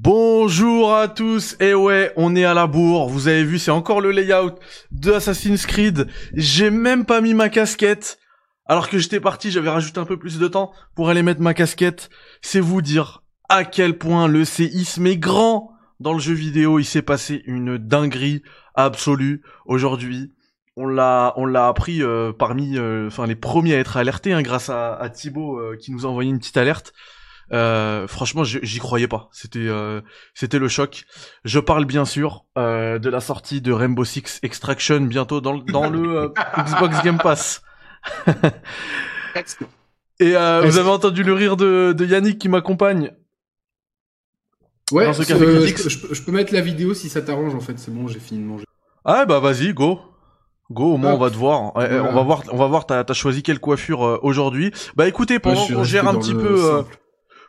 Bonjour à tous, et ouais, on est à la bourre, vous avez vu, c'est encore le layout de Assassin's Creed, j'ai même pas mis ma casquette, alors que j'étais parti, j'avais rajouté un peu plus de temps pour aller mettre ma casquette, c'est vous dire à quel point le séisme est grand. Dans le jeu vidéo, il s'est passé une dinguerie absolue. Aujourd'hui, on l'a on l'a appris euh, parmi euh, les premiers à être alertés hein, grâce à, à Thibaut euh, qui nous a envoyé une petite alerte euh, franchement, j'y croyais pas. C'était, euh, c'était le choc. Je parle bien sûr euh, de la sortie de Rainbow Six Extraction bientôt dans, dans le Xbox Game Pass. Et vous avez entendu le rire de, de Yannick qui m'accompagne? Ouais, je, peux mettre la vidéo si ça t'arrange en fait. C'est bon, j'ai fini de manger. Ah bah vas-y, go. Go, au moins on va te voir. On va voir, on va voir. T'as as choisi quelle coiffure aujourd'hui. Bah écoutez, pendant qu'on gère un petit peu,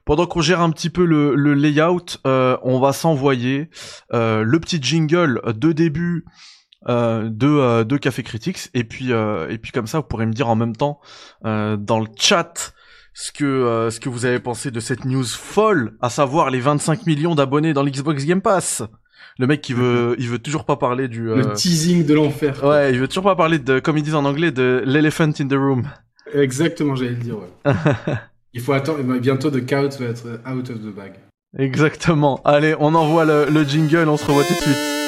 pendant qu'on gère un petit peu le, le layout, euh, on va s'envoyer euh, le petit jingle de début euh, de, euh, de Café Critics et puis euh, et puis comme ça vous pourrez me dire en même temps dans le chat ce que ce que vous avez pensé de cette news folle, à savoir les 25 millions d'abonnés dans l'Xbox Game Pass. Le mec qui veut il veut toujours pas parler du le teasing de l'enfer. Ouais, il veut toujours pas parler de comme ils disent en anglais de l'elephant in the room. Exactement, j'allais le dire ouais. Il faut attendre, bientôt de Chaos va être out of the bag. Exactement. Allez, on envoie le, le jingle, on se revoit tout de suite.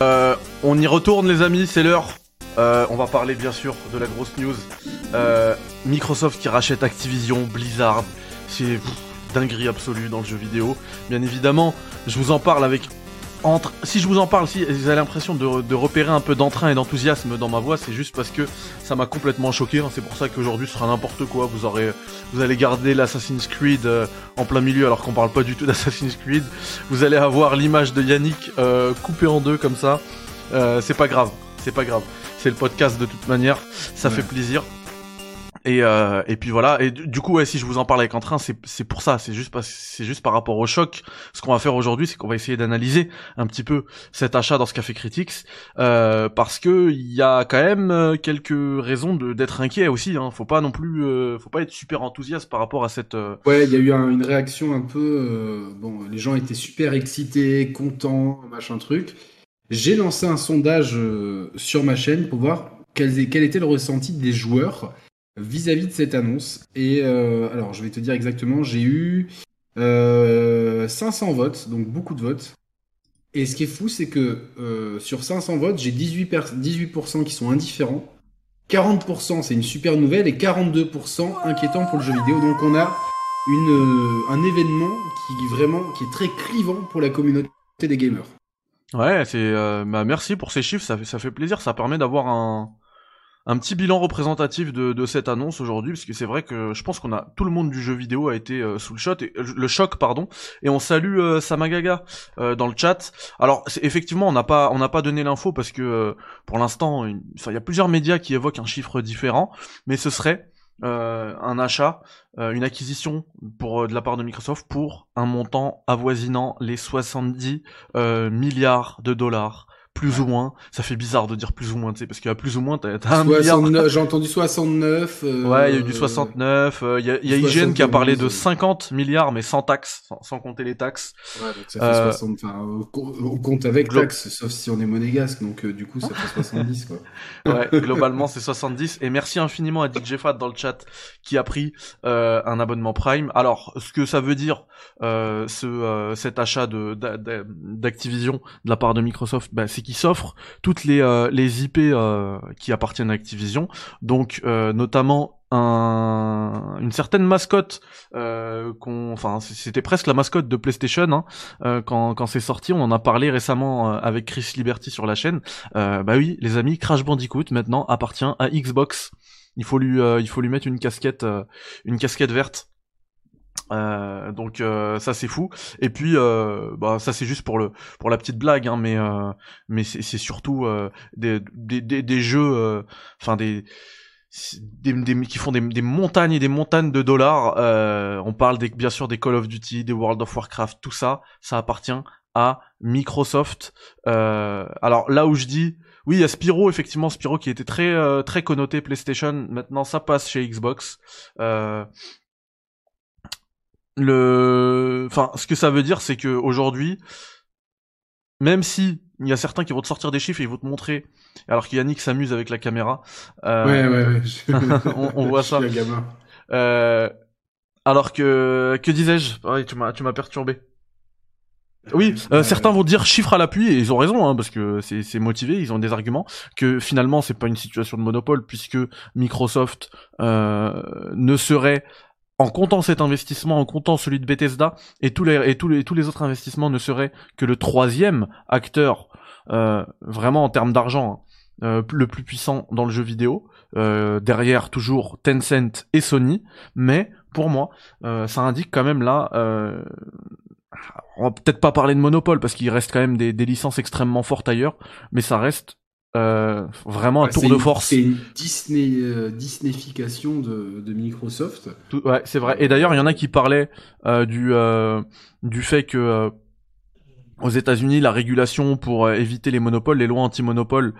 On y retourne les amis, c'est l'heure. Euh, on va parler bien sûr de la grosse news. Euh, Microsoft qui rachète Activision, Blizzard. C'est dinguerie absolue dans le jeu vidéo. Bien évidemment, je vous en parle avec entre... Si je vous en parle, si vous avez l'impression de, repérer un peu d'entrain et d'enthousiasme dans ma voix, c'est juste parce que ça m'a complètement choqué. Hein. C'est pour ça qu'aujourd'hui ce sera n'importe quoi. Vous aurez, vous allez garder l'Assassin's Creed euh, en plein milieu alors qu'on parle pas du tout d'Assassin's Creed. Vous allez avoir l'image de Yannick coupée en deux comme ça. Euh, c'est pas grave, c'est pas grave. C'est le podcast de toute manière, ça fait plaisir. Et, euh, et puis voilà. Et du, coup, ouais, si je vous en parle avec entrain, c'est c'est pour ça. C'est juste pas, c'est juste par rapport au choc. Ce qu'on va faire aujourd'hui, c'est qu'on va essayer d'analyser un petit peu cet achat dans ce café Critics, euh, parce que il y a quand même euh, quelques raisons d'être inquiet aussi. Hein. Faut pas non plus, euh, faut pas être super enthousiaste par rapport à cette. Euh, ouais, il y a eu une réaction un peu. bon, les gens étaient super excités, contents, machin truc. J'ai lancé un sondage euh, sur ma chaîne pour voir quel, était le ressenti des joueurs vis-à-vis de cette annonce. Et euh, alors, je vais te dire exactement, j'ai eu 500 euh, votes, donc beaucoup de votes. Et ce qui est fou, c'est que sur 500 votes, j'ai 18%, 18 qui sont indifférents, 40% c'est une super nouvelle et 42% inquiétant pour le jeu vidéo. Donc on a une, un événement qui, vraiment, qui est très clivant pour la communauté des gamers. Ouais, c'est euh, bah merci pour ces chiffres, ça ça fait plaisir, ça permet d'avoir un un petit bilan représentatif de, de cette annonce aujourd'hui, parce que c'est vrai que je pense qu'on a tout le monde du jeu vidéo a été euh, sous le shot, et, euh, le choc pardon, et on salue Samagaga dans le chat. Alors effectivement, on n'a pas on n'a pas donné l'info parce que pour l'instant, il y a plusieurs médias qui évoquent un chiffre différent, mais ce serait euh, un achat, euh, une acquisition pour euh, de la part de Microsoft pour un montant avoisinant les 70 milliards de dollars plus ou moins. Ça fait bizarre de dire plus ou moins, tu sais, parce qu'il y a plus ou moins, t'as, un milliard. J'ai entendu 69. Euh, ouais, il y a eu du 69. Euh, il y a, y a IGN qui a parlé de 50 milliards, mais sans taxes, sans, compter les taxes. Ouais, donc ça fait 60, enfin, on compte avec taxes, sauf si on est monégasque, donc euh, du coup, ça fait 70, quoi. ouais, globalement, c'est 70. Et merci infiniment à DJ Fat dans le chat qui a pris un abonnement Prime. Alors, ce que ça veut dire, ce, cet achat de, d'Activision de la part de Microsoft, bah, c'est qui s'offre toutes les, euh, les IP euh, qui appartiennent à Activision, donc euh, notamment un, une certaine mascotte euh, qu'on, enfin c'était presque la mascotte de PlayStation hein, quand, quand c'est sorti. On en a parlé récemment avec Chris Liberty sur la chaîne. Bah oui, les amis, Crash Bandicoot maintenant appartient à Xbox. Il faut lui, il faut lui mettre une casquette, une casquette verte. Euh, donc euh, ça c'est fou. Et puis euh, bah ça c'est juste pour le pour la petite blague, hein, mais mais c'est surtout des, des, des, des jeux, enfin des des, des, qui font des, des, montagnes et des montagnes de dollars. Euh, on parle des, bien sûr des Call of Duty, des World of Warcraft, tout ça, ça appartient à Microsoft. Euh, alors là où je dis, oui, il y a Spyro, effectivement, Spyro qui était très euh, très connoté PlayStation. Maintenant, ça passe chez Xbox. Euh, le, enfin, ce que ça veut dire, c'est que aujourd'hui, même si il y a certains qui vont te sortir des chiffres et ils vont te montrer, alors qu'Yannick s'amuse avec la caméra. Euh, ouais, ouais, ouais. on, voit ça. Euh, alors que, que disais-je? Tu m'as, tu m'as perturbé. Oui, euh, certains vont dire chiffres à l'appui et ils ont raison hein, parce que c'est, c'est motivé, ils ont des arguments que finalement c'est pas une situation de monopole puisque Microsoft euh, ne serait en comptant cet investissement, en comptant celui de Bethesda, et tous les, autres investissements ne seraient que le troisième acteur, euh, vraiment en termes d'argent, hein, euh, le plus puissant dans le jeu vidéo, euh, derrière toujours Tencent et Sony, mais pour moi, ça indique quand même là, on va peut-être pas parler de monopole parce qu'il reste quand même des licences extrêmement fortes ailleurs, mais ça reste euh, vraiment un tour de force. C'est une Disney, euh, Disneyfication de, de Microsoft. ouais, c'est vrai. Et d'ailleurs, il y en a qui parlaient euh, du euh, du fait que euh, aux États-Unis, la régulation pour éviter les monopoles, les lois anti-monopole,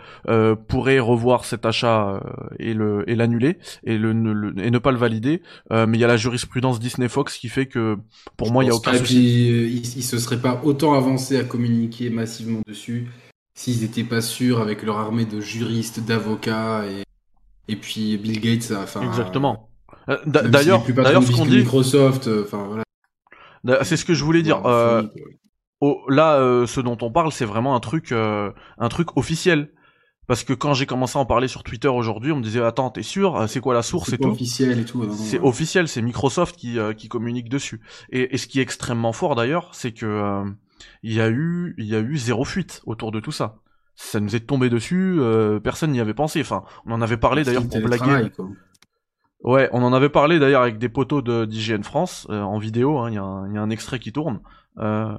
pourrait revoir cet achat et le et l'annuler et le, et ne pas le valider. mais il y a la jurisprudence Disney Fox qui fait que pour moi, il y a aucun souci. Puis, il, il se serait pas autant avancé à communiquer massivement dessus s'ils n'étaient pas sûrs avec leur armée de juristes, d'avocats et, et puis Bill Gates, enfin. Exactement. Euh, d'ailleurs, d'ailleurs, ce qu'on dit. Microsoft, euh, enfin voilà. C'est ce que je voulais dire. Euh, là, euh, ce dont on parle, c'est vraiment un truc, un truc officiel. Parce que quand j'ai commencé à en parler sur Twitter aujourd'hui, on me disait attends, t'es sûr? C'est quoi la source et tout? officiel et tout. C'est officiel, c'est Microsoft qui qui communique dessus. Et, et, ce qui est extrêmement fort d'ailleurs, c'est que il y a eu, il y a eu zéro fuite autour de tout ça. Ça nous est tombé dessus, euh, personne n'y avait pensé. Enfin, on en avait parlé d'ailleurs pour blaguer. Ouais, on en avait parlé d'ailleurs avec des poteaux d'IGN France euh, en vidéo. Hein, il y, y, a un extrait qui tourne, euh,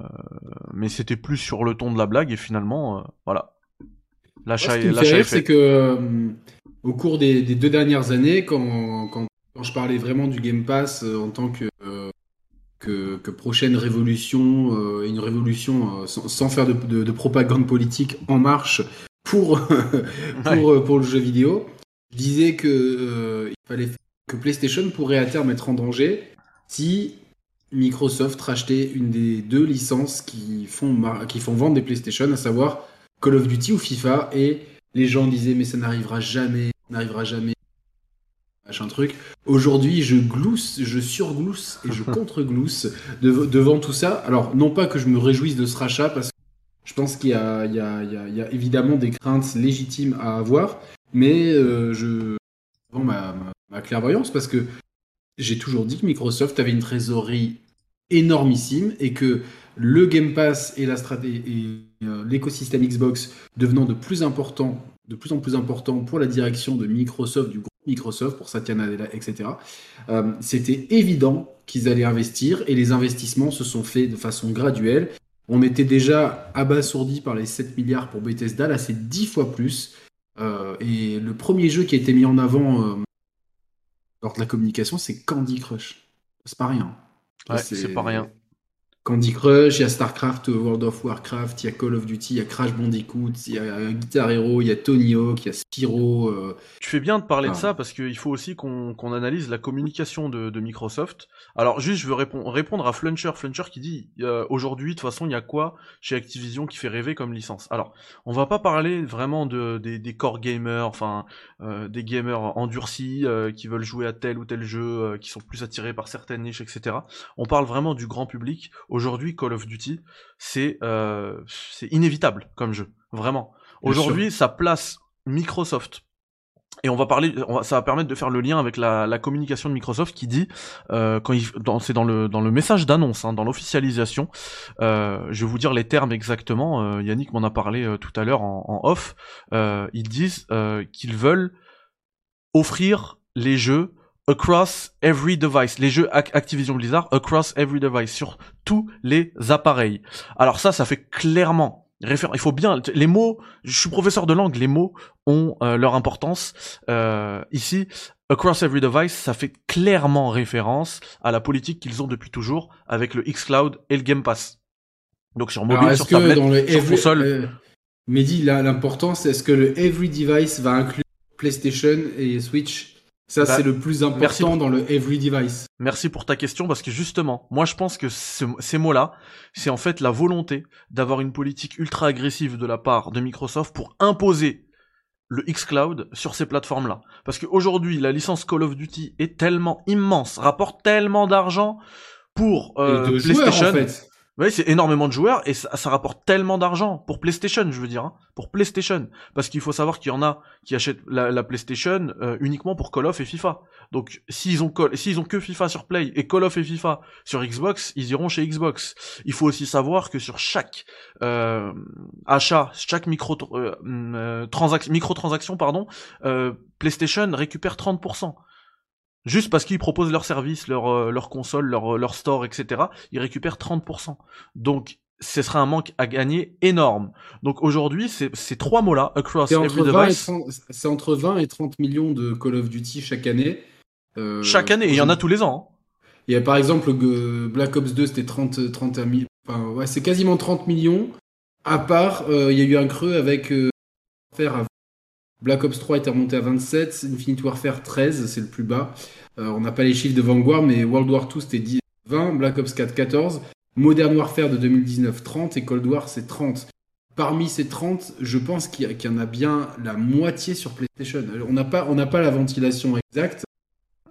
mais c'était plus sur le ton de la blague et finalement, voilà. L'achat est, fait. C'est que au cours des, des, deux dernières années, quand, quand, quand, je parlais vraiment du Game Pass en tant que que, prochaine révolution, euh, une révolution euh, sans, faire de, propagande politique en marche pour, pour, euh, pour le jeu vidéo. Je disais que, il fallait, que PlayStation pourrait à terme être en danger si Microsoft rachetait une des deux licences qui font, qui font vendre des PlayStation, à savoir Call of Duty ou FIFA, et les gens disaient mais ça n'arrivera jamais, n'arrivera jamais, machin truc. Aujourd'hui, je glousse, je surglousse et je contre-glousse devant tout ça. Alors, non pas que je me réjouisse de ce rachat, parce que je pense qu'il y, y, y, y, a évidemment des craintes légitimes à avoir, mais euh, je ma, ma, clairvoyance parce que j'ai toujours dit que Microsoft avait une trésorerie énormissime et que le Game Pass et euh, l'écosystème Xbox devenant de plus important, de plus en plus important pour la direction de Microsoft du groupe Microsoft, pour Satya Nadella, etc. Euh, c'était évident qu'ils allaient investir et les investissements se sont faits de façon graduelle. On était déjà abasourdi par les 7 milliards pour Bethesda, là c'est 10 fois plus. Euh, et le premier jeu qui a été mis en avant euh, lors de la communication, c'est Candy Crush. C'est pas rien. C'est pas rien. Candy Crush, il y a StarCraft, World of Warcraft, il y a Call of Duty, il y a Crash Bandicoot, il y a Guitar Hero, il y a Tony Hawk, il y a Spyro. Euh. Tu fais bien de parler de ça parce qu'il faut aussi qu'on analyse la communication de, de, Microsoft. Alors juste, je veux répondre à Fluncher, Fluncher qui dit euh, aujourd'hui, de toute façon, il y a quoi chez Activision qui fait rêver comme licence? Alors, on va pas parler vraiment de, des, des core gamers, enfin euh, des gamers endurcis qui veulent jouer à tel ou tel jeu, qui sont plus attirés par certaines niches, etc. On parle vraiment du grand public Aujourd'hui, Call of Duty, c'est euh, inévitable comme jeu, vraiment. Aujourd'hui, ça place Microsoft et on va parler, ça va permettre de faire le lien avec la, la communication de Microsoft qui dit, euh, quand c'est dans le dans le message d'annonce, hein, dans l'officialisation, euh, je vais vous dire les termes exactement. Yannick m'en a parlé tout à l'heure en, en off. Ils disent qu'ils veulent offrir les jeux across every device, les jeux Activision Blizzard across every device sur tous les appareils. Alors ça, ça fait clairement il faut bien les mots. Je suis professeur de langue. Les mots ont euh, leur importance. Euh, ici, across every device, ça fait clairement référence à la politique qu'ils ont depuis toujours avec le xCloud et le Game Pass. Donc sur mobile, sur tablette, dans le sur console. Euh, Mehdi, l'importance, est-ce que le every device va inclure PlayStation et Switch ça, bah, c'est le plus important dans le every device. Merci pour ta question parce que justement, moi je pense que ces mots-là, c'est en fait la volonté d'avoir une politique ultra agressive de la part de Microsoft pour imposer le xCloud sur ces plateformes-là. Parce qu'aujourd'hui, la licence Call of Duty est tellement immense, rapporte tellement d'argent pour euh, PlayStation. en fait. Oui, c'est énormément de joueurs et ça, rapporte tellement d'argent pour PlayStation, je veux dire, hein, pour PlayStation, parce qu'il faut savoir qu'il y en a qui achètent la, PlayStation euh, uniquement pour Call of et FIFA. Donc s'ils ont s'ils ont que FIFA sur Play et Call of et FIFA sur Xbox, ils iront chez Xbox. Il faut aussi savoir que sur chaque euh, achat, chaque micro euh, euh microtransaction, pardon, PlayStation récupère 30% juste parce qu'ils proposent leurs services, leur, euh, leur console, leur, leur store, etc., ils récupèrent 30%. Donc, ce sera un manque à gagner énorme. Donc aujourd'hui, ces trois mots-là, across every device... C'est entre 20 et 30 millions de Call of Duty chaque année. Euh, chaque année, et il y en a tous les ans. Hein. Il y a par exemple Black Ops 2, c'était 30, 30 enfin, ouais, c'est quasiment 30 millions. À part, euh, il y a eu un creux avec euh, faire Black Ops 3 était remonté à 27, Infinite Warfare 13, c'est le plus bas. Euh, on n'a pas les chiffres de Vanguard, mais World War 2 c'était 10, 20, Black Ops 4 14, Modern Warfare de 2019 30 et Cold War c'est 30. Parmi ces 30, je pense qu'il y, en a bien la moitié sur PlayStation. On n'a pas, on pas la ventilation exacte.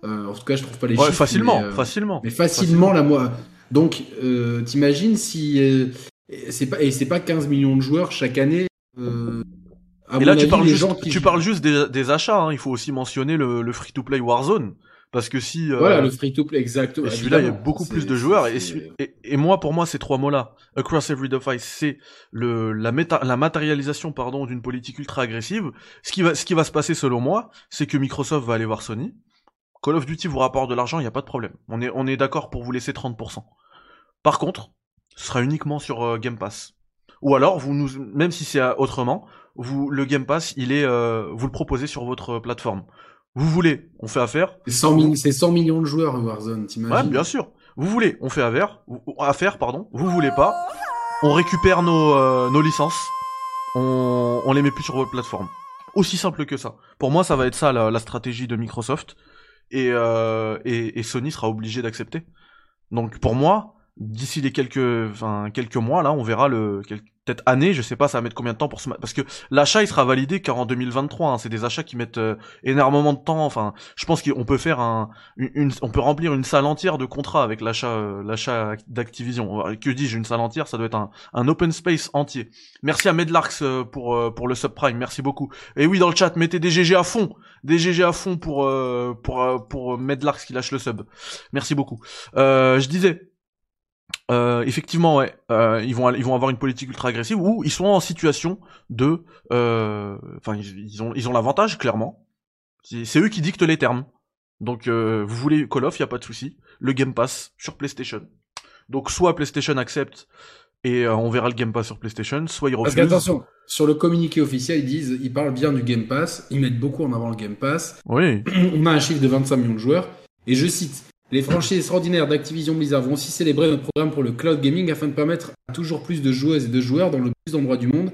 Euh, en tout cas, je trouve pas les chiffres. Facilement, mais, euh, facilement. Mais facilement, la moitié. Donc, t'imagines si c'est pas et c'est pas 15 millions de joueurs chaque année et là, tu, parles juste, tu parles juste des, achats. Hein. Il faut aussi mentionner le, free-to-play Warzone. Parce que si... Euh, voilà, le free-to-play, exactement. Et celui-là, il y a beaucoup plus de joueurs. Et, et, moi, pour moi, ces trois mots-là, Across Every Device, c'est le, la, méta, la matérialisation pardon, d'une politique ultra agressive. Ce qui, va, ce qui va se passer, selon moi, c'est que Microsoft va aller voir Sony. Call of Duty vous rapporte de l'argent, il n'y a pas de problème. On est, on est d'accord pour vous laisser 30%. Par contre, ce sera uniquement sur euh, Game Pass. Ou alors, vous nous, même si c'est autrement, vous le Game Pass, il est, euh, vous le proposez sur votre plateforme. Vous voulez, on fait affaire. C'est 100, 100, millions de joueurs Warzone, t'imagines Ouais, bien sûr. Vous voulez, on fait affaire, affaire, pardon. Vous voulez pas, on récupère nos, euh, nos licences, on, on les met plus sur votre plateforme. Aussi simple que ça. Pour moi, ça va être ça la, la stratégie de Microsoft et, euh, et, et Sony sera obligé d'accepter. Donc pour moi, d'ici les quelques, enfin quelques mois là, on verra le peut-être année, je sais pas, ça va mettre combien de temps pour se parce que l'achat il sera validé car en 2023, hein, c'est des achats qui mettent euh, énormément de temps. Enfin, je pense qu'on peut faire un, une, on peut remplir une salle entière de contrats avec l'achat, euh, l'achat d'Activision. Que dis-je, une salle entière, ça doit être un, un open space entier. Merci à Medlarks euh, pour pour le subprime, merci beaucoup. Et oui, dans le chat, mettez des GG à fond, des GG à fond pour pour pour Medlarks qui lâche le sub. Merci beaucoup. je disais. Euh, effectivement, ouais, euh, ils vont ils vont avoir une politique ultra agressive où ils sont en situation de, euh, enfin, ils, ont ils ont l'avantage clairement. C'est eux qui dictent les termes. Donc, vous voulez Call of, y a pas de souci. Le Game Pass sur PlayStation. Donc, soit PlayStation accepte et on verra le Game Pass sur PlayStation, soit ils refusent. Parce qu'attention, sur le communiqué officiel, ils disent, ils parlent bien du Game Pass, ils mettent beaucoup en avant le Game Pass. Oui. On a un chiffre de 25 millions de joueurs. Et je cite, les franchises extraordinaires d'Activision Blizzard vont aussi célébrer notre programme pour le cloud gaming afin de permettre à toujours plus de joueuses et de joueurs dans le plus d'endroits du monde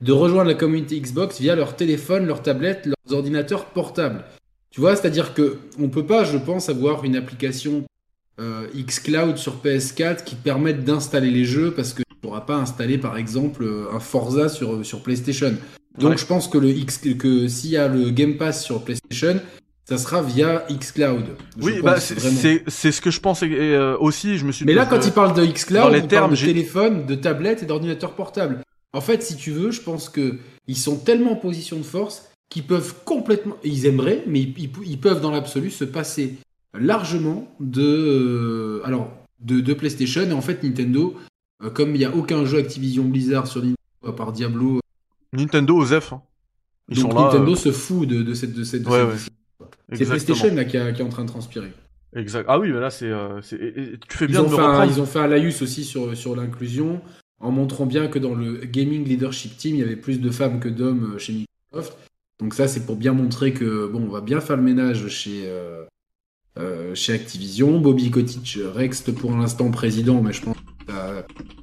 de rejoindre la communauté Xbox via leur téléphone, leur tablette, leurs ordinateurs portables. Tu vois, c'est-à-dire que on peut pas, je pense, avoir une application euh, xCloud sur PS4 qui permette d'installer les jeux parce que tu pourras pas installer par exemple un Forza sur, sur PlayStation. Donc je pense que le X que s'il y a le Game Pass sur PlayStation, ça sera via xCloud. Oui, bah, c'est ce que je pense euh, aussi. Je me suis. Mais là, quand il parle de xCloud, il parle de téléphone, de tablette et d'ordinateur portable. En fait, si tu veux, je pense que ils sont tellement en position de force qui peuvent complètement, ils aimeraient, mais ils, peuvent dans l'absolu se passer largement de, euh, alors, de, PlayStation. Et en fait, Nintendo, euh, comme il n'y a aucun jeu Activision Blizzard sur Nintendo à part Diablo. Nintendo, Osef. Hein. Ils donc Nintendo se fout de, cette, de cette, C'est PlayStation là qui, est en train de transpirer. Exact. Ah oui, mais là c'est, tu fais bien ils de me Ils ont fait un laïus aussi sur sur l'inclusion en montrant bien que dans le gaming leadership team, il y avait plus de femmes que d'hommes chez Microsoft. Donc ça, c'est pour bien montrer que bon, on va bien faire le ménage chez euh, euh, chez Activision. Bobby Kotick reste pour l'instant président, mais je pense que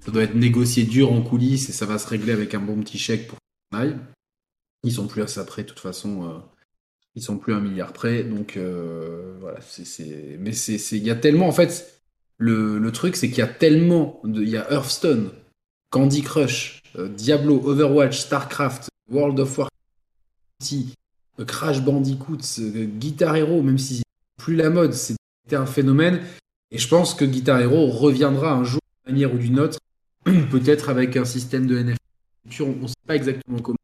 ça, doit être négocié dur en coulisses et ça va se régler avec un bon petit chèque pour qu'on Ils sont plus à ça près, de toute façon. Euh, ils sont plus un milliard près, donc voilà. C'est, mais c'est, il y a tellement en fait. Le, truc, c'est qu'il y a tellement de, il y a Hearthstone, Candy Crush, Diablo, Overwatch, Starcraft, World of Warcraft euh, Crash Bandicoot, euh, Guitar Hero, même si plus la mode, c'était un phénomène. Et je pense que Guitar Hero reviendra un jour d'une manière ou d'une autre, peut-être avec un système de NFT. On ne sait pas exactement comment.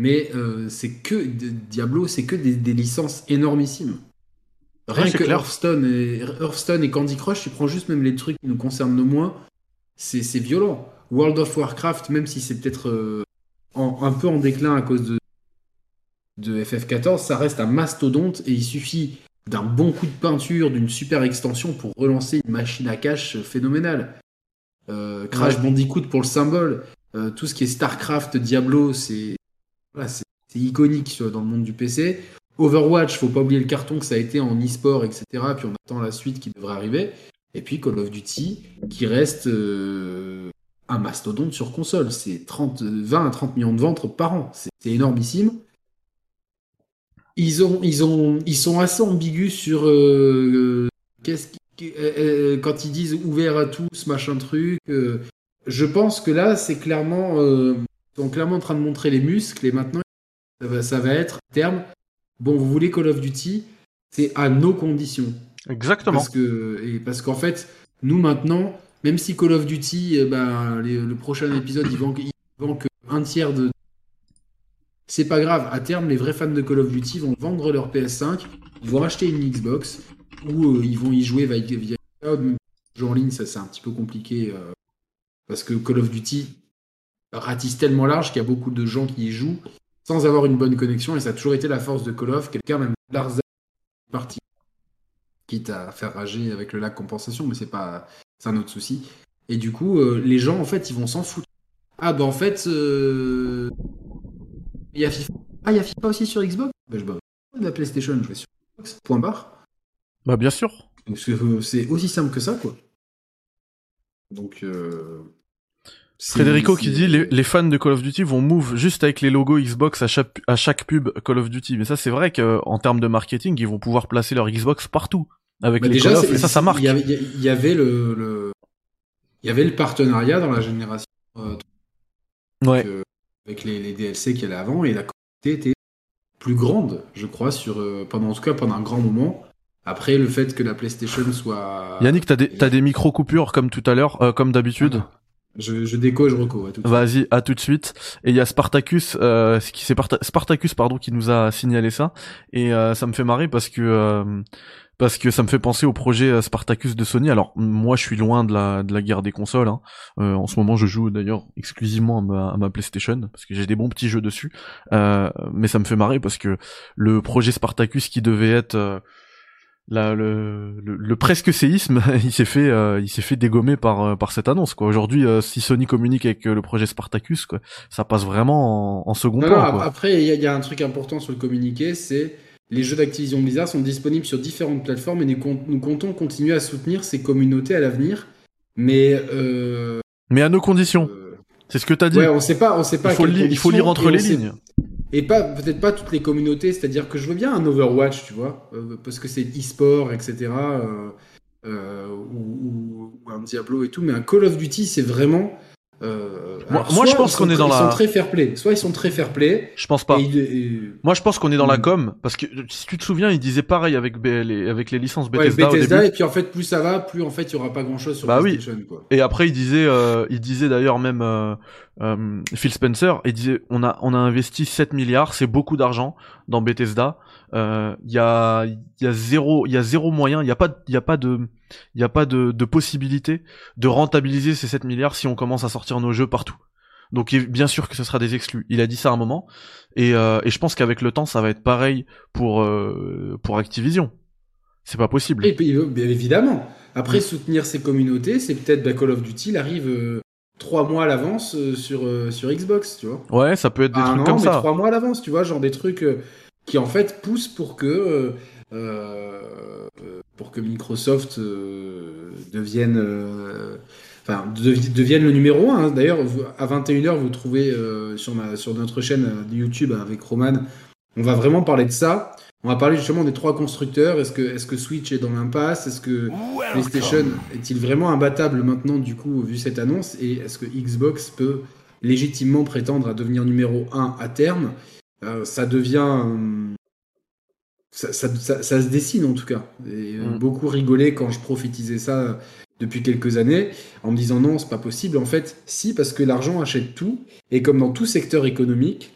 Mais euh, c'est que Diablo, c'est que des, licences énormissimes. Rien que Hearthstone et, Hearthstone et Candy Crush, tu prends juste même les trucs qui nous concernent le moins, c'est violent. World of Warcraft, même si c'est peut-être un peu en déclin à cause de, de FF14, ça reste un mastodonte et il suffit d'un bon coup de peinture, d'une super extension pour relancer une machine à cash phénoménale. Euh, Crash Bandicoot pour le symbole, euh, tout ce qui est StarCraft, Diablo, c'est iconique dans le monde du PC. Overwatch, faut pas oublier le carton que ça a été en e-sport, etc. Puis on attend la suite qui devrait arriver. Et puis Call of Duty, qui reste euh, un mastodonte sur console. C'est 20 à 30 millions de ventes par an. C'est énormissime ils ont, ils ont, ils sont assez ambigus sur euh, qu'est-ce qui, euh, euh, quand ils disent ouvert à tous, machin truc. je pense que là, c'est clairement, sont clairement en train de montrer les muscles et maintenant, ça va, être à terme. Bon, vous voulez Call of Duty, c'est à nos conditions. Exactement. Parce que, et parce qu'en fait, nous maintenant, même si Call of Duty, ben, le prochain épisode, ils vont que un tiers de, c'est pas grave, à terme, les vrais fans de Call of Duty vont vendre leur PS5, ils vont acheter une Xbox, ou euh, ils vont y jouer via, via cloud. en ligne, ça c'est un petit peu compliqué, euh, parce que Call of Duty ratisse tellement large qu'il y a beaucoup de gens qui y jouent sans avoir une bonne connexion, et ça a toujours été la force de Call of. Quelqu'un, même Larza, parti, quitte à faire rager avec le lac compensation, mais c'est pas, c'est un autre souci. Et du coup, euh, les gens, en fait, ils vont s'en foutre. Ah, bah en fait, il y a FIFA. Ah, il y a FIFA aussi sur Xbox? Bah, je bah, la PlayStation, je vais sur Xbox. Point barre. Bah, bien sûr. Euh, c'est aussi simple que ça, quoi. Donc. Euh... Frédérico qui dit les, les, fans de Call of Duty vont move juste avec les logos Xbox à chaque, à chaque pub Call of Duty. Mais ça, c'est vrai qu'en termes de marketing, ils vont pouvoir placer leur Xbox partout avec bah, les déjà, Call of, et ça, ça marque. Il y avait, le, le, il y avait le partenariat dans la génération. Euh, ouais. Euh, avec les, DLC qu'il y avait avant et la quantité était plus grande, je crois, sur, euh, pendant, en tout cas pendant un grand moment. Après, le fait que la PlayStation soit. Yannick, t'as des, des micro-coupures comme tout à l'heure, euh, comme d'habitude? Ah, je, je déco je reco. Vas-y, à tout de suite. Et il y a Spartacus, euh, qui c'est Spartacus pardon, qui nous a signalé ça. Et euh, ça me fait marrer parce que parce que ça me fait penser au projet euh, Spartacus de Sony. Alors moi je suis loin de la, de la guerre des consoles. Hein. Euh, en ce moment je joue d'ailleurs exclusivement à ma, PlayStation parce que j'ai des bons petits jeux dessus. Euh, mais ça me fait marrer parce que le projet Spartacus qui devait être le, le, presque séisme, il s'est fait, il s'est fait dégommer par par cette annonce quoi. Aujourd'hui, si Sony communique avec le projet Spartacus, quoi, ça passe vraiment en, second plan. Après, il y, a un truc important sur le communiqué, c'est les jeux d'Activision Blizzard sont disponibles sur différentes plateformes et nous, comptons continuer à soutenir ces communautés à l'avenir. Mais euh, mais à nos conditions. Euh, c'est ce que tu as dit. Ouais, on sait pas, on sait pas. Il faut, il faut lire entre les lignes. Et pas peut-être pas toutes les communautés, c'est-à-dire que je veux bien un Overwatch, tu vois, euh, parce que c'est e-sport, etc. ou, un Diablo et tout, mais un Call of Duty, c'est vraiment euh, moi, je pense qu'on est dans la. Ils sont très fair play. Soit ils sont très fair play. Je pense pas. Moi, je pense qu'on est dans la mm. com parce que si tu te souviens, ils disaient pareil avec les avec les licences Bethesda. Ouais, Bethesda et puis en fait, plus ça va, plus en fait, il y aura pas grand chose sur bah PlayStation. Oui. Quoi. Et après, ils disaient, euh, ils disaient d'ailleurs même, euh, euh, Phil Spencer il disait on a on a investi 7 milliards, c'est beaucoup d'argent dans Bethesda. Il y a il y a zéro il y a zéro moyen, il y a pas y a pas de il y a pas de, de possibilité de rentabiliser ces 7 milliards si on commence à sortir nos jeux partout. Donc bien sûr que ce sera des exclus. Il a dit ça à un moment et, euh, et je pense qu'avec le temps ça va être pareil pour euh, pour Activision. C'est pas possible. Et puis, bien évidemment. Après soutenir ces communautés, c'est peut-être bah, Call of Duty il arrive euh, trois mois à l'avance euh, sur euh, sur Xbox, tu vois. Ouais, ça peut être des Ah trucs non, comme mais ça. trois mois à l'avance, tu vois, genre des trucs euh, qui en fait poussent pour que euh, euh, pour que Microsoft euh, devienne euh, enfin devienne le numéro 1 d'ailleurs vous- à 21h vous trouvez sur ma sur notre chaîne YouTube avec Roman on va vraiment parler de ça. On va parler justement des trois constructeurs. Est-ce que est-ce que Switch est dans l'impasse? Est-ce que PlayStation est-il vraiment imbattable maintenant du coup vu cette annonce? Et est-ce que Xbox peut légitimement prétendre à devenir numéro 1 à terme? Euh, ça devient euh, ça, ça- ça- ça se dessine en tout cas et euh, Mm. beaucoup rigolaient quand je prophétisais ça depuis quelques années en me disant non c'est pas possible en fait si parce que l'argent achète tout et comme dans tout secteur économique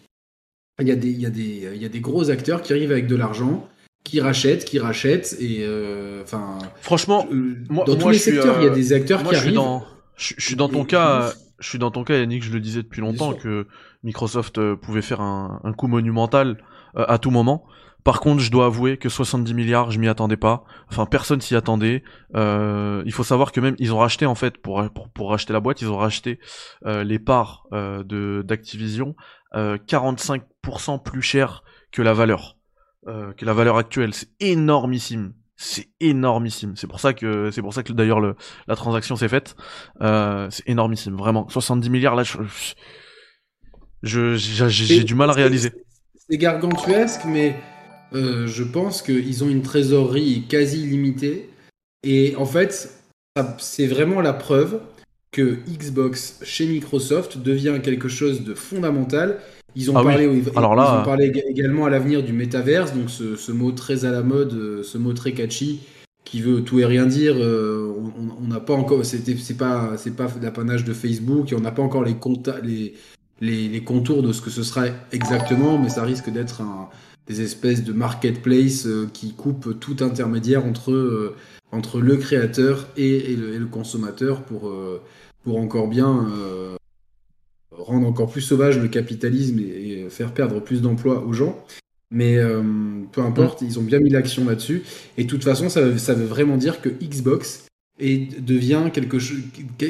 il y a des il y a des il y a des gros acteurs qui arrivent avec de l'argent qui rachètent qui rachètent et euh, enfin Franchement, euh, moi- dans moi, tous les secteurs, il y a des acteurs moi qui je suis arrivent. dans je, je suis dans ton cas, je suis dans ton cas Yannick, je le disais depuis longtemps que Microsoft euh, pouvait faire un, un coup monumental euh, à tout moment. Par contre, je dois avouer que 70 milliards, je m'y attendais pas. Enfin, personne s'y attendait. Euh, il faut savoir que même ils ont racheté en fait pour pour, pour racheter la boîte, ils ont racheté euh, les parts de d'Activision euh, 45% plus cher que la valeur que la valeur actuelle. C'est énormissime. C'est énormissime. C'est pour ça que c'est pour ça que d'ailleurs le la transaction s'est faite. Euh, c'est énormissime, vraiment. 70 milliards là, je j'ai du mal à réaliser. C'est gargantuesque, mais euh, je pense qu'ils ont une trésorerie quasi illimitée. Et en fait, c'est vraiment la preuve que Xbox chez Microsoft devient quelque chose de fondamental. Ils ont Ah parlé, ils Alors là, ils ont parlé ég- également à l'avenir du métaverse, donc ce, ce mot très à la mode, euh, ce mot très catchy qui veut tout et rien dire. euh, on- n'a pas encore, c'était, c'est pas, c'est pas l'apanage de Facebook, et on n'a pas encore les, compta- les, les, les contours de ce que ce sera exactement, mais ça risque d'être un, des espèces de marketplace euh, qui coupent tout intermédiaire entre, entre le créateur et, et le, et le consommateur pour, pour encore bien euh, rendre encore plus sauvage le capitalisme et, et faire perdre plus d'emplois aux gens. Mais euh, peu importe, ils ont bien mis l'action là-dessus. Et de toute façon, ça, veut- ça veut vraiment dire que Xbox est, devient quelque chose.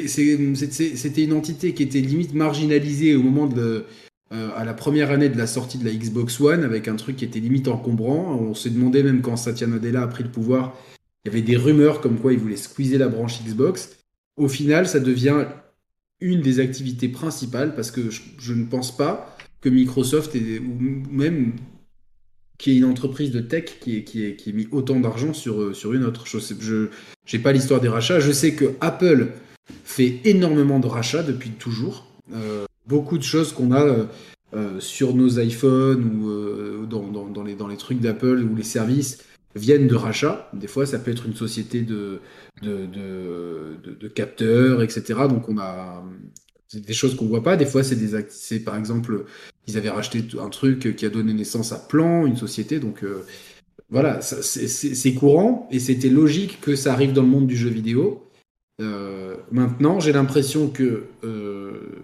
C'était une entité qui était limite marginalisée au moment de. le- euh, à la première année de la sortie de la Xbox One, avec un truc qui était limite encombrant. On s'est demandé même quand Satya Nadella a pris le pouvoir, il y avait des rumeurs comme quoi il voulait squeezer la branche Xbox. Au final, ça devient une des activités principales parce que je, ne pense pas que Microsoft ou même qui est une entreprise de tech qui ait, qui qui mis autant d'argent sur, euh, sur une autre chose. Je n'ai pas l'histoire des rachats. Je sais que Apple fait énormément de rachats depuis toujours. Euh, beaucoup de choses qu'on a euh, sur nos iPhones ou dans- dans les, dans les trucs d'Apple ou les services viennent de rachats. Des fois, ça peut être une société de, de, capteurs, etc. Donc, on a des choses qu'on voit pas. Des fois, c'est des par exemple, ils avaient racheté un truc qui a donné naissance à Plan, une société. Donc, euh, voilà, c'est- courant et c'était logique que ça arrive dans le monde du jeu vidéo. Euh, maintenant, j'ai l'impression que euh,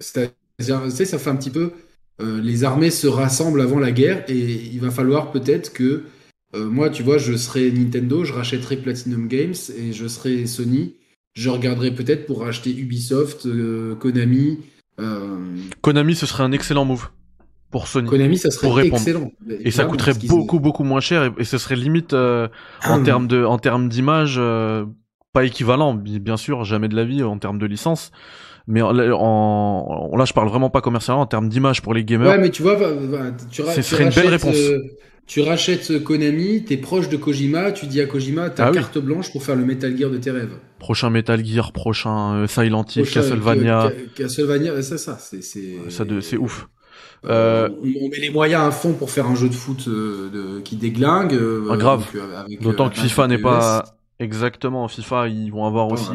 ça fait un petit peu euh, les armées se rassemblent avant la guerre et il va falloir peut-être que euh, moi, tu vois, je serai Nintendo, je rachèterai Platinum Games et je serai Sony. Je regarderai peut-être pour racheter Ubisoft, euh, Konami. euh, Konami, ce serait un excellent move pour Sony. Konami, ça serait Pour répondre. excellent. Et ça coûterait beaucoup beaucoup moins cher et, et ce serait limite euh, en Ah. termes de en termes d'image euh, pas équivalent bi- bien sûr jamais de la vie en termes de licence mais en, en- là je parle vraiment pas commercialement en termes d'image pour les gamers Ouais, mais tu vois, tu, ra- Ce serait une belle réponse. euh, tu rachètes Konami, t'es proche de Kojima, tu dis à Kojima, t'as Ah oui. carte blanche pour faire le Metal Gear de tes rêves. prochain Metal Gear prochain euh, Silent Hill Castlevania Ca- Castlevania, c'est ça, c'est c'est ça c'est ouf Euh, Euh, on, on met les moyens à fond pour faire un jeu de foot euh, de- qui déglingue. euh, Ah, grave. euh, d'autant euh, que FIFA n'est pas Exactement, FIFA, ils vont avoir aussi,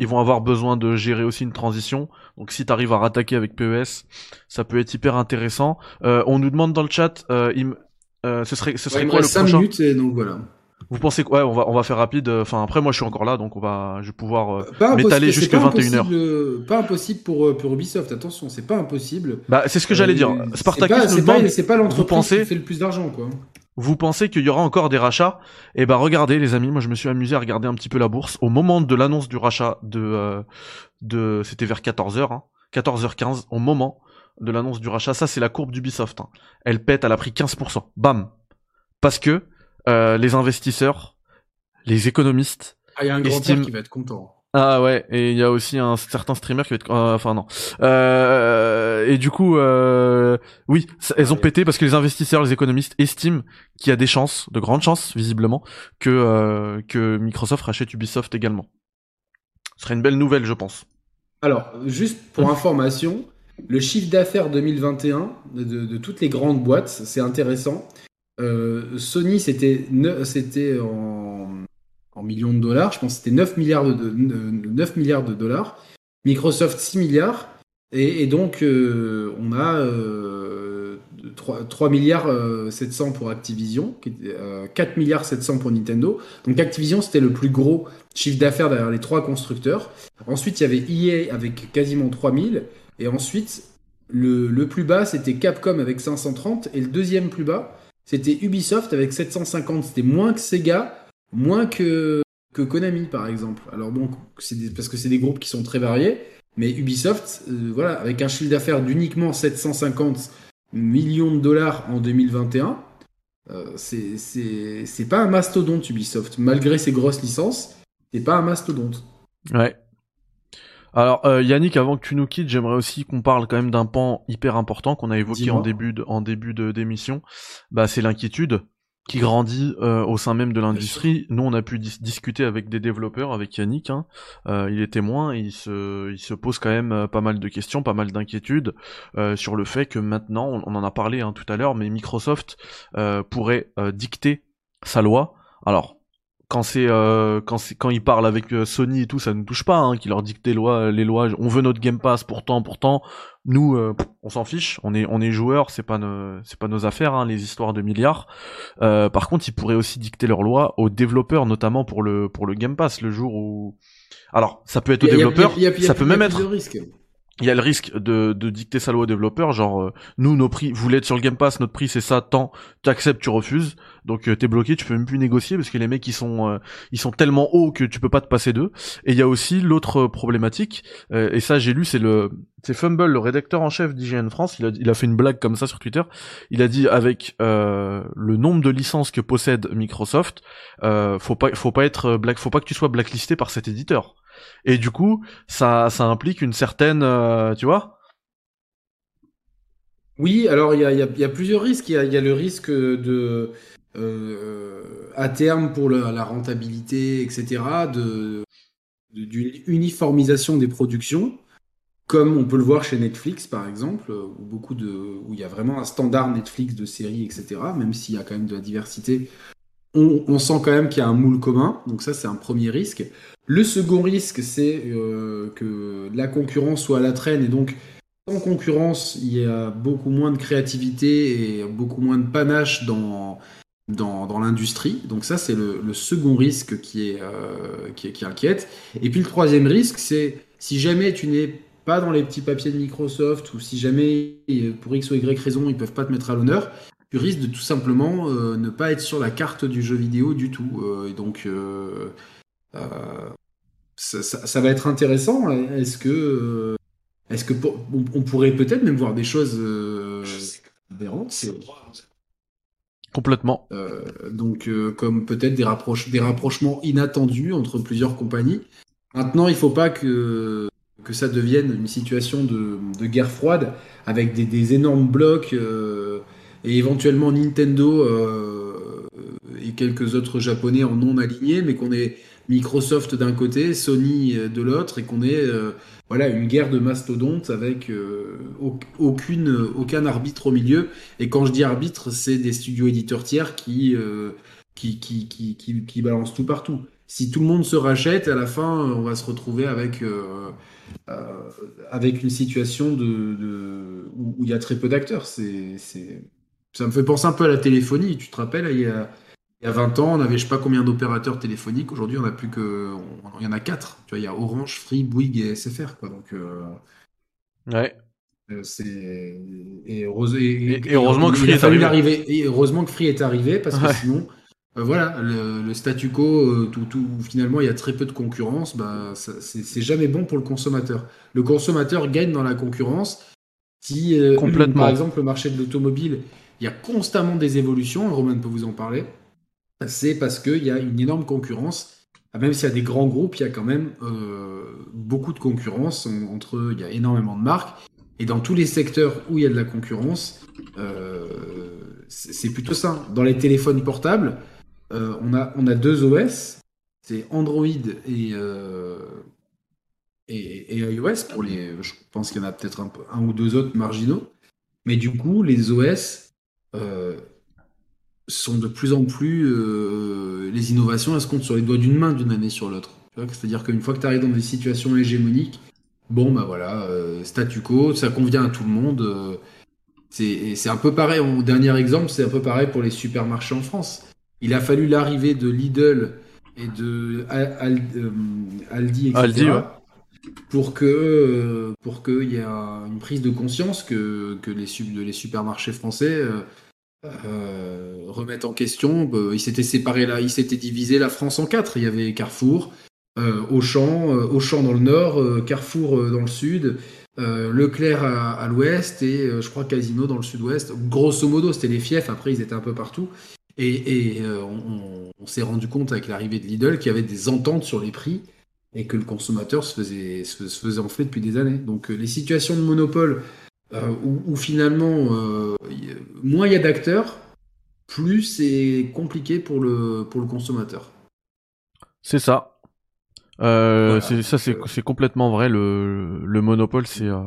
ils vont avoir besoin de gérer aussi une transition. Donc si tu arrives à rattaquer avec PES, ça peut être hyper intéressant. Euh, on nous demande dans le chat, euh, euh, ce serait, ce serait quoi le 5 prochain minutes et donc voilà. Vous pensez quoi ouais, on va, on va faire rapide. Enfin après, moi je suis encore là, donc on va, je vais pouvoir euh, m'étaler jusqu'à 21h. Pas impossible pour pour Ubisoft. Attention, c'est pas impossible. Bah c'est ce que j'allais dire. Spartacus. C'est pas l'entreprise qui fait le plus d'argent, quoi vous pensez qu'il y aura encore des rachats? Eh ben regardez les amis, moi je me suis amusé à regarder un petit peu la bourse au moment de l'annonce du rachat de euh, de c'était vers 14h hein, 14h15 au moment de l'annonce du rachat, ça c'est la courbe d'Ubisoft. Hein. Elle pète, elle a pris 15%. Bam. Parce que euh, les investisseurs, les économistes ah, y a un grand estiment... qui va être content. Ah ouais, et il y a aussi un certain streamer qui va être... Euh, enfin non. Euh, et du coup, euh, oui, elles ont pété parce que les investisseurs, les économistes estiment qu'il y a des chances, de grandes chances visiblement, que, euh, que Microsoft rachète Ubisoft également. Ce serait une belle nouvelle, je pense. Alors, juste pour information, le chiffre d'affaires 2021 de, de, toutes les grandes boîtes, c'est intéressant. Sony, c'était en en millions de dollars. Je pense que c'était 9 milliards de, 9 milliards de dollars. Microsoft 6 milliards. Et, donc, euh, on a 3, euh, milliards 700 euh, pour Activision, 4 milliards 700 pour Nintendo. Donc Activision, c'était le plus gros chiffre d'affaires derrière les trois constructeurs. Ensuite, il y avait EA avec quasiment 3000. Et ensuite, le, le plus bas, c'était Capcom avec 530. Et le deuxième plus bas, c'était Ubisoft avec 750. C'était moins que Sega moins que, que Konami par exemple. Alors bon, c'est parce que c'est des groupes qui sont très variés, mais Ubisoft, euh, voilà, avec un chiffre d'affaires d'uniquement 750 millions de dollars en 2021, euh, c'est pas un mastodonte Ubisoft, malgré ses grosses licences, c'est pas un mastodonte. Ouais. Alors euh, Yannick, avant que tu nous quittes, j'aimerais aussi qu'on parle quand même d'un pan hyper important qu'on a évoqué en début de, en début d'émission. Bah c'est l'inquiétude qui grandit euh, au sein même de l'industrie. Nous, on a pu discuter avec des développeurs, avec Yannick. Hein. Euh, il est témoin et il se, il se pose quand même euh, pas mal de questions, pas mal d'inquiétudes sur le fait que maintenant, on, en a parlé hein, tout à l'heure, mais Microsoft pourrait dicter sa loi. Alors, quand c'est quand c'est quand ils parlent avec Sony et tout, ça ne touche pas, hein, qui leur dicte les lois, les lois. On veut notre Game Pass pourtant, pourtant. Nous, euh, on s'en fiche. On est, on est joueurs. C'est pas, nos, c'est pas nos affaires, hein, les histoires de milliards. Euh, par contre, ils pourraient aussi dicter leurs lois aux développeurs, notamment pour le, pour le Game Pass, le jour où. Alors, ça peut être aux développeurs. ça peut même être. Il y a le risque de, dicter sa loi aux développeurs, genre euh, nous nos prix, vous être sur le Game Pass, notre prix c'est ça, tant, tu acceptes, tu refuses. Donc euh, t'es bloqué, tu peux même plus négocier parce que les mecs ils sont euh, ils sont tellement hauts que tu peux pas te passer d'eux. Et il y a aussi l'autre problématique euh, et ça j'ai lu c'est le c'est Fumble le rédacteur en chef d'IGN France, il a il a fait une blague comme ça sur Twitter. Il a dit avec le nombre de licences que possède Microsoft, faut pas faut pas être black faut pas que tu sois blacklisté par cet éditeur. Et du coup, ça ça implique une certaine tu vois? Oui, alors il y a, plusieurs risques. Il y a, le risque de euh, à terme pour la rentabilité, etc., de, d'une uniformisation des productions, comme on peut le voir chez Netflix par exemple, où, beaucoup de, où il y a vraiment un standard Netflix de séries, etc., même s'il y a quand même de la diversité, on, sent quand même qu'il y a un moule commun, donc ça c'est un premier risque. Le second risque, c'est euh, que la concurrence soit à la traîne et donc sans concurrence, il y a beaucoup moins de créativité et beaucoup moins de panache dans, l'industrie. Donc ça, c'est le, second risque qui, est, euh, qui, qui, inquiète. Et puis le troisième risque, c'est si jamais tu n'es pas dans les petits papiers de Microsoft ou si jamais, pour X ou Y raison, ils peuvent pas te mettre à l'honneur, tu risques de tout simplement euh, ne pas être sur la carte du jeu vidéo du tout. Euh, donc, euh, ça, ça, ça, va être intéressant. Est-ce que, est-ce que on, on, pourrait peut-être même voir des choses différentes Complètement. Euh, donc, euh, comme peut-être des, rapproche des rapprochements inattendus entre plusieurs compagnies. Maintenant, il ne faut pas que, que ça devienne une situation de, de guerre froide avec des, des énormes blocs euh, et éventuellement Nintendo euh, et quelques autres japonais en non alignés, mais qu'on ait Microsoft d'un côté, Sony de l'autre, et qu'on ait voilà, une guerre de mastodontes avec euh, aucune, aucun arbitre au milieu. Et quand je dis arbitre, c'est des studios éditeurs tiers qui, euh, qui, qui, qui, qui, balancent tout partout. si tout le monde se rachète, à la fin, on va se retrouver avec, avec une situation de, où, il y a très peu d'acteurs. C'est, Ça me fait penser un peu à la téléphonie. Tu te rappelles, il y a, il y a 20 ans, on avait je sais pas combien d'opérateurs téléphoniques. Aujourd'hui, on a plus que. il y en a 4. Tu vois, il y a Orange, Free, Bouygues et SFR. Quoi. Donc, ouais. Euh, c'est et, heureusement que Free est arrivé. Et heureusement que Free est arrivé parce que sinon, euh, voilà, le, statu quo, euh, tout, tout, finalement, il y a très peu de concurrence. Bah, c'est jamais bon pour le consommateur. Le consommateur gagne dans la concurrence. Si, Complètement. par exemple, le marché de l'automobile, il y a constamment des évolutions. Roman peut vous en parler. C'est parce qu'il y a une énorme concurrence. Ah, même s'il y a des grands groupes, il y a quand même beaucoup de concurrence entre. Il y a énormément de marques. Et dans tous les secteurs où il y a de la concurrence, euh, c'est plutôt ça. Dans les téléphones portables, euh, on, a, on a deux OS, c'est Android et, euh, et, iOS. Pour les, je pense qu'il y en a peut-être un, ou deux autres marginaux. Mais du coup, les OS sont de plus en plus. les innovations, elles se comptent sur les doigts d'une main d'une année sur l'autre. C'est-à-dire qu'une fois que tu arrives dans des situations hégémoniques, Bon, bah voilà, euh, statu quo, ça convient à tout le monde. Euh, c'est un peu pareil, en dernier exemple, c'est un peu pareil pour les supermarchés en France. Il a fallu l'arrivée de Lidl et de euh, Aldi, etc. Pour que pour qu'il y ait une prise de conscience que, que les, les supermarchés français remettent en question. ils s'étaient séparés là, ils s'étaient divisés la France en quatre. Il y avait Carrefour, euh, Auchan, euh, Auchan dans le nord, euh, Carrefour dans le sud, Leclerc à, l'ouest et je crois Casino dans le sud-ouest. Grosso modo, c'était les fiefs. Après, ils étaient un peu partout. Et, on, s'est rendu compte avec l'arrivée de Lidl qu'il y avait des ententes sur les prix et que le consommateur se, faisait enfler depuis des années. Donc les situations de monopole où, finalement moins il y a d'acteurs, plus c'est compliqué pour le, pour le consommateur. C'est ça. Euh, ça, c'est complètement vrai. Le, le monopole, c'est euh,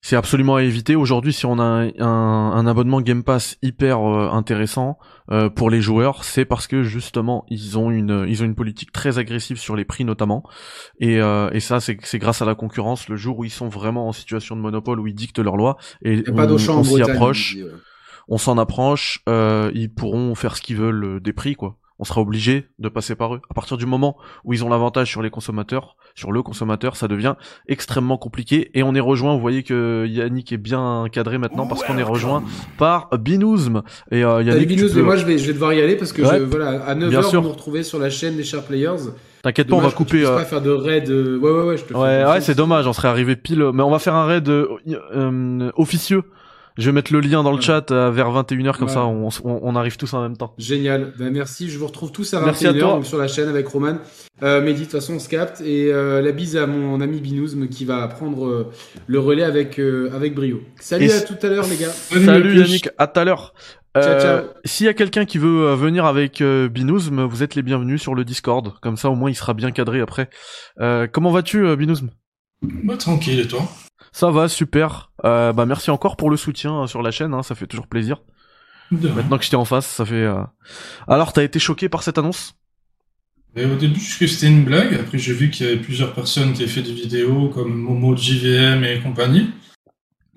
c'est absolument à éviter. Aujourd'hui, si on a un, un, abonnement Game Pass hyper euh, intéressant euh, pour les joueurs, c'est parce que justement ils ont une ils ont une politique très agressive sur les prix notamment. Et, euh, et ça, c'est grâce à la concurrence. Le jour où ils sont vraiment en situation de monopole, où ils dictent leurs lois, et on, on s'y approche, on s'en approche, ils pourront faire ce qu'ils veulent des prix quoi on sera obligé de passer par eux. À partir du moment où ils ont l'avantage sur les consommateurs, sur le consommateur, ça devient extrêmement compliqué. Et on est rejoint, vous voyez que Yannick est bien cadré maintenant parce qu'on est rejoint par Binouzm. Et euh, Yannick, Binouzm, moi je vais, je vais devoir y aller parce que je, voilà, à 9h vous nous retrouvez sur la chaine des Sharp Players. T'inquiète pas, on va couper. Euh... pas faire de raid. Euh, ouais, ouais, ouais, je te Ouais, ouais, c'est dommage, on serait arrivé pile. Mais on va faire un raid euh, euh officieux je vais mettre le lien dans le chat euh, vers 21h, comme ça on, on, arrive tous en même temps. Génial. Ben, merci. Je vous retrouve tous à 21h sur la chaîne avec Roman. Euh, Mehdi, de toute façon, on se capte. Et euh, la bise à mon ami Binouzm qui va prendre euh, le relais avec, avec brio. Salut à tout à l'heure, les gars. Salut Yannick, à tout à l'heure. Ciao, ciao. S'il y a quelqu'un qui veut venir avec Binouzm, vous êtes les bienvenus sur le Discord. Comme ça, au moins, il sera bien cadré après. comment vas-tu, Binouzm? Bah, tranquille, et toi? Ça va, super. Euh, bah merci encore pour le soutien hein, sur la chaîne, hein, ça fait toujours plaisir. Maintenant que j'étais en face, ça fait. Euh... Alors, t'as été choqué par cette annonce? Au début, je que c'était une blague. Après, j'ai vu qu'il y avait plusieurs personnes qui avaient fait des vidéos comme Momo, JVM et compagnie.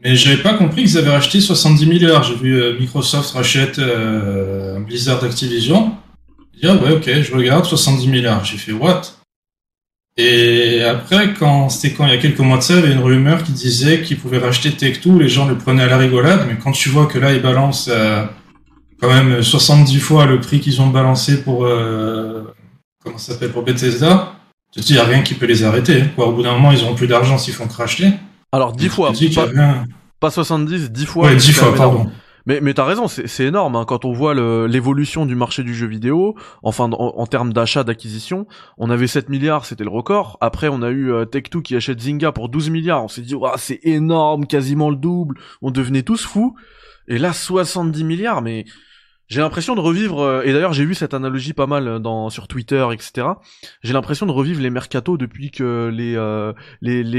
Mais j'avais pas compris qu'ils avaient racheté 70 milliards. J'ai vu euh, Microsoft rachète euh, Blizzard d'Activision. J'ai dit, ah ouais, ok, je regarde 70 milliards. J'ai fait, what? Et après, quand c'était quand il y a quelques mois de ça, il y avait une rumeur qui disait qu'ils pouvaient racheter Tech2, les gens le prenaient à la rigolade, mais quand tu vois que là, ils balancent euh, quand même 70 fois le prix qu'ils ont balancé pour, euh, comment ça s'appelle, pour Bethesda, tu te dis, il n'y a rien qui peut les arrêter. Hein. Quoi. Au bout d'un moment, ils n'auront plus d'argent s'ils font cracher. Alors, 10 fois, pas, pas 70, 10 fois. Ouais, 10 fois, pardon. Mais, mais t'as raison, c'est énorme hein, quand on voit l'évolution du marché du jeu vidéo, enfin en, termes d'achat, d'acquisition. On avait 7 milliards, c'était le record. Après, on a eu euh, Tech2 qui achète Zynga pour 12 milliards. On s'est dit, c'est énorme, quasiment le double. On devenait tous fous. Et là, 70 milliards, mais j'ai l'impression de revivre. Euh, et d'ailleurs, j'ai vu cette analogie pas mal dans sur Twitter, etc. J'ai l'impression de revivre les mercatos depuis que les, euh,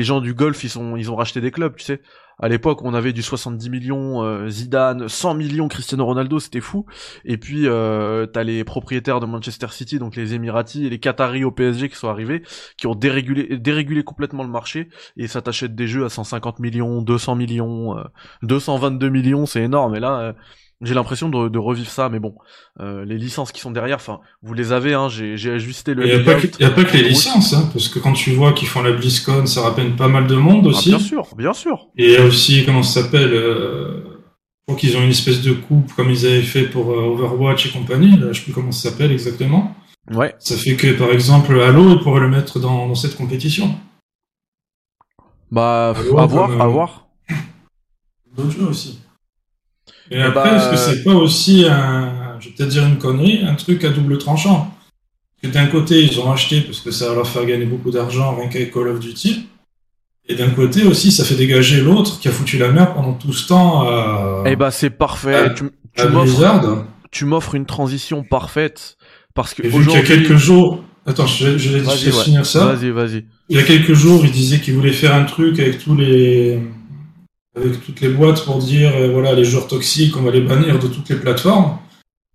gens du golf ils ils ont racheté des clubs, tu sais À l'époque, on avait du 70 millions euh, Zidane, 100 millions Cristiano Ronaldo, c'était fou. Et puis euh, t'as les propriétaires de Manchester City, donc les Émiratis et les Qataris au PSG qui sont arrivés, qui ont dérégulé, complètement le marché et ça t'achète des jeux à 150 millions, 200 millions, 222 millions, c'est énorme. Et là j'ai l'impression de, de, revivre ça, mais bon, euh, les licences qui sont derrière, enfin, vous les avez, hein, j'ai, ajusté le. Il n'y a, pas que les licences, hein, parce que quand tu vois qu'ils font la BlizzCon, ça rappelle pas mal de monde ah, aussi. bien sûr, bien sûr. Et il y a aussi, comment ça s'appelle euh, Je crois qu'ils ont une espèce de coupe comme ils avaient fait pour euh, Overwatch et compagnie, là, je sais plus comment ça s'appelle exactement. Ouais. Ça fait que, par exemple, Halo, ils pourraient le mettre dans, dans cette compétition. Bah, à voir, à voir. D'autres jeux aussi. Et eh après, est-ce que bah, c'est pas aussi un, je vais peut-être dire une connerie, un truc à double tranchant? Que d'un côté, ils ont acheté parce que ça va leur faire gagner beaucoup d'argent rien qu'avec Call of Duty. Et d'un côté aussi, ça fait dégager l'autre qui a foutu la merde pendant tout ce temps. Euh, eh bah c'est parfait. tu, tu m'offres une transition parfaite parce que aujourd'hui. Il y a quelques jours. Attends, je, vais, je vais finir ça. Vas-y, vas-y. Il y a quelques jours, il disait qu'il voulait faire un truc avec tous les avec toutes les boîtes pour dire euh, voilà les joueurs toxiques on va les bannir de toutes les plateformes.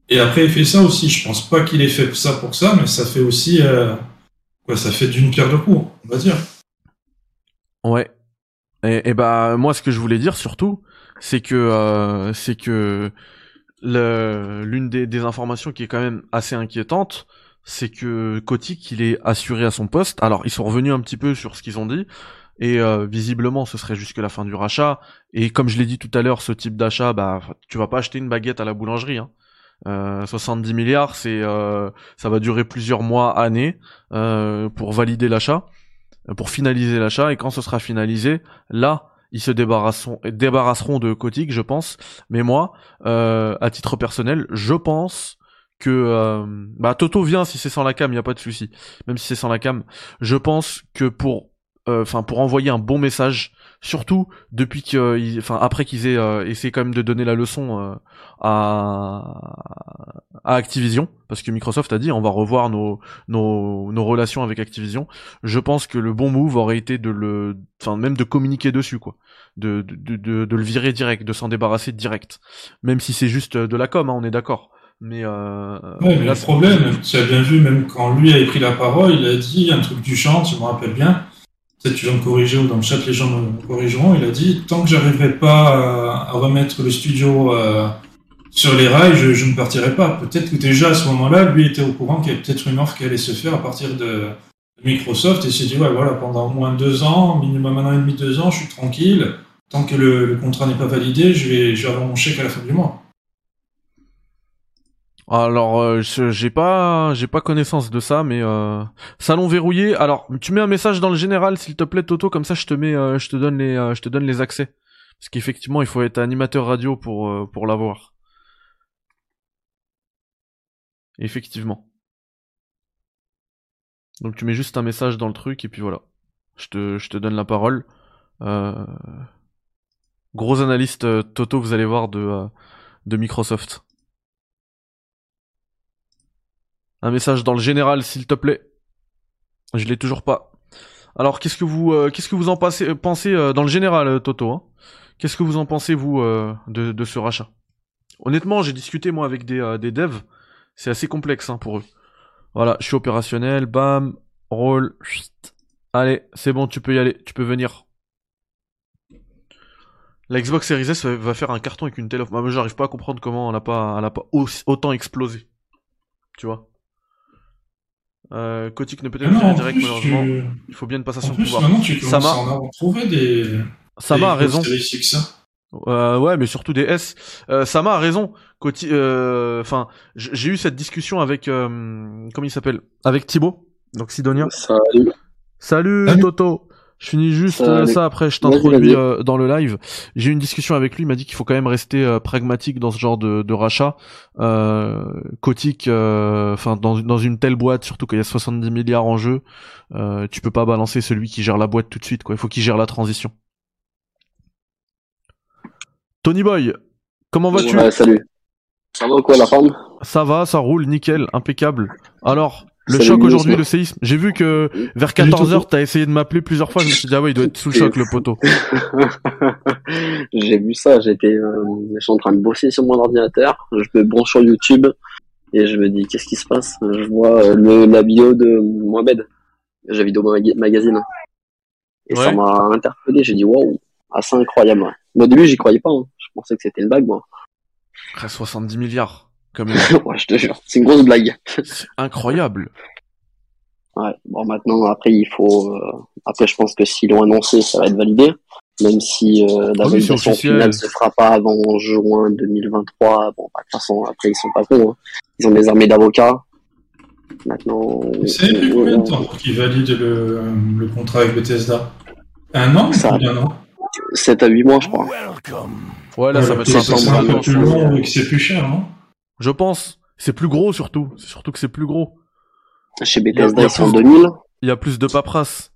Et après il fait ça aussi. Je pense pas qu'il ait fait ça pour ça mais ça fait aussi euh, quoi ça fait d'une pierre deux coups on va dire. Ouais. Et, et, bah moi ce que je voulais dire surtout c'est que euh, c'est que l'une des, des, informations qui est quand même assez inquiétante c'est que Kotick il est assuré à son poste. Alors ils sont revenus un petit peu sur ce qu'ils ont dit et euh, visiblement ce serait jusque la fin du rachat et comme je l'ai dit tout à l'heure ce type d'achat bah tu vas pas acheter une baguette à la boulangerie hein. Euh, 70 milliards c'est euh, ça va durer plusieurs mois années euh, pour valider l'achat pour finaliser l'achat et quand ce sera finalisé là ils se débarrasseront, de Kotick, je pense. Mais moi, à titre personnel, je pense que bah Toto vient si c'est sans la cam, il y a pas de souci. Même si c'est sans la cam, je pense que pour euh, enfin pour envoyer un bon message surtout depuis que enfin après qu'ils aient euh, essayé quand même de donner la leçon euh, à, à Activision parce que Microsoft a dit on va revoir nos, nos nos relations avec Activision. Je pense que le bon move aurait été de le enfin même de communiquer dessus quoi. De de, de, de le virer direct de s'en débarrasser direct. Même si c'est juste de la com hein, on est d'accord. Mais, euh, ouais, mais le problème, tu as bien vu, même quand lui a pris la parole, il a dit un truc du chant, je me rappelle bien, peut-être tu vas me corriger ou dans le chat les gens me corrigeront, il a dit tant que j'arriverai pas à, remettre le studio euh, sur les rails, je, ne partirai pas. Peut-être que déjà à ce moment-là, lui était au courant qu'il y avait peut-être une offre qui allait se faire à partir de Microsoft et s'est dit ouais voilà pendant au moins deux ans, minimum un an et demi, deux ans, je suis tranquille. Tant que le, contrat n'est pas validé, je vais, je vais avoir mon chèque à la fin du mois. Alors, euh, j'ai pas, j'ai pas connaissance de ça, mais euh, salon verrouillé. Alors, tu mets un message dans le général, s'il te plaît, Toto, comme ça, je te mets, euh, je te donne les, je te donne les accès. Parce qu'effectivement, il faut être animateur radio pour pour l'avoir. Effectivement. Donc tu mets juste un message dans le truc et puis voilà. Je te, je te donne la parole. Gros analyste Toto, vous allez voir de de Microsoft. Un message dans le général, s'il te plaît. Je l'ai toujours pas. Alors, qu'est-ce que vous, euh, en pensez, euh, dans le général, euh, Toto hein? Qu'est-ce que vous en pensez vous de, ce rachat? Honnêtement, j'ai discuté moi avec des, devs. C'est assez complexe hein, pour eux. Voilà, je suis opérationnel. Bam, roll. Allez, c'est bon, tu peux y aller, tu peux venir. La Xbox Series S va faire un carton avec une telle offre. Moi, j'arrive pas à comprendre comment elle a pas, elle a pas autant explosé. Tu vois? Euh, Kotick ne peut être pas direct, malheureusement. Il faut bien une passation de pouvoir. Maintenant, tu Sama... en des. Sama a raison. Euh, ouais, mais surtout des S. Euh, Sama a raison. Euh, enfin, j'ai eu cette discussion avec euh, comment il s'appelle? Avec Thibaut, donc Sidonia. Salut. Salut, Salut. Toto. Je finis juste euh, ça, après je t'introduis euh, dans le live. J'ai eu une discussion avec lui, il m'a dit qu'il faut quand même rester euh, pragmatique dans ce genre de, de rachat. Euh, enfin dans, dans une telle boîte, surtout qu'il y a 70 milliards en jeu, tu peux pas balancer celui qui gère la boîte tout de suite, quoi. Il faut qu'il gère la transition. Tony Boy, comment vas-tu? Ouais, Salut. Ça va quoi la femme Ça va, ça roule, nickel, impeccable. Alors, Le choc aujourd'hui, le séisme. J'ai vu que vers Pas du tout. 14h, t'as essayé de m'appeler plusieurs fois. Je me suis dit, ah ouais, il doit être sous le choc, le poteau. j'ai vu ça, j'étais, euh, je suis en train de bosser sur mon ordinateur, je me branche sur YouTube et je me dis qu'est-ce qui se passe? Je vois euh, le, la bio de Mohamed, j'ai vidéo Maga- magazine, et ça m'a interpellé. J'ai dit waouh, assez incroyable. Mais au début j'y croyais pas, hein. je pensais que c'était une blague moi. Après 70 milliards. Comme ouais, je te jure, c'est une grosse blague. c'est incroyable. Ouais. Bon maintenant après il faut, euh, après je pense que s'ils l'ont annoncé, ça va être validé. Même si euh, la Ah oui, c'est validation finale se fera pas avant juin 2023, bon, bah, de toute façon, après, ils sont pas cons. Hein. Ils ont des armées d'avocats. Maintenant, C'est depuis combien de temps pour qu'ils valident le, le contrat avec Bethesda? Un an Ça- ou plus d'un an? 7 à 8 mois, je crois. Ouais, là, ça va Ouais, être c'est plus je pense. long et que c'est plus cher, non? Je pense. C'est plus gros surtout. C'est surtout que c'est plus gros. Chez Bethesda, ils sont en plus- 2000. Il y a plus de paperasse.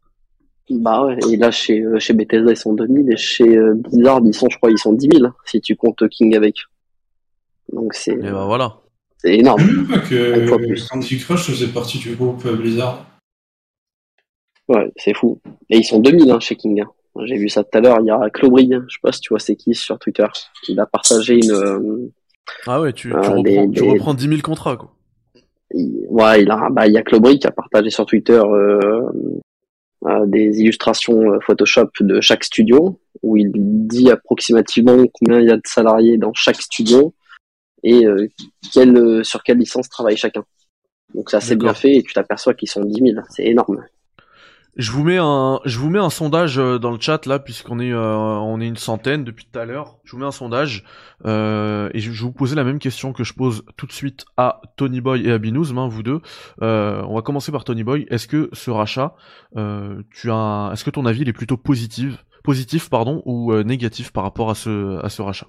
Bah ouais, et là, chez, euh, chez Bethesda, ils sont 2000. Et chez euh, Blizzard, ils sont, je crois, ils sont 10 000, si tu comptes King avec. Donc c'est Et ben voilà. c'est Je énorme. même pas que. Candy Crush faisait partie du groupe euh, Blizzard. Ouais, c'est fou. Et ils sont 2000 hein, chez King. hein. J'ai vu ça tout à l'heure. Il y a Clobry, je sais pas si tu vois c'est qui sur Twitter. Il a partagé une, euh, Ah ouais, tu, tu, Ah, reprends, des- tu des- reprends 10 000 contrats, quoi. Il- ouais, il a, bah, il y a qui a partagé sur Twitter euh, euh, des illustrations euh, Photoshop de chaque studio où il dit approximativement combien il y a de salariés dans chaque studio et euh, quelle, euh, sur quelle licence travaille chacun. Donc c'est assez bien fait et tu t'aperçois qu'ils sont 10 000. C'est énorme. Je vous mets un, je vous mets un sondage euh, dans le chat là, puisqu'on est, euh, on est une centaine depuis tout à l'heure. Je vous mets un sondage euh, et je je vous poser la même question que je pose tout de suite à Tony Boy et à Binouzm, hein, vous deux. Euh, on va commencer par Tony Boy. Est-ce que ce rachat, euh, tu as, est-ce que ton avis il est plutôt positif, positif pardon, ou euh, négatif par rapport à ce, à ce rachat?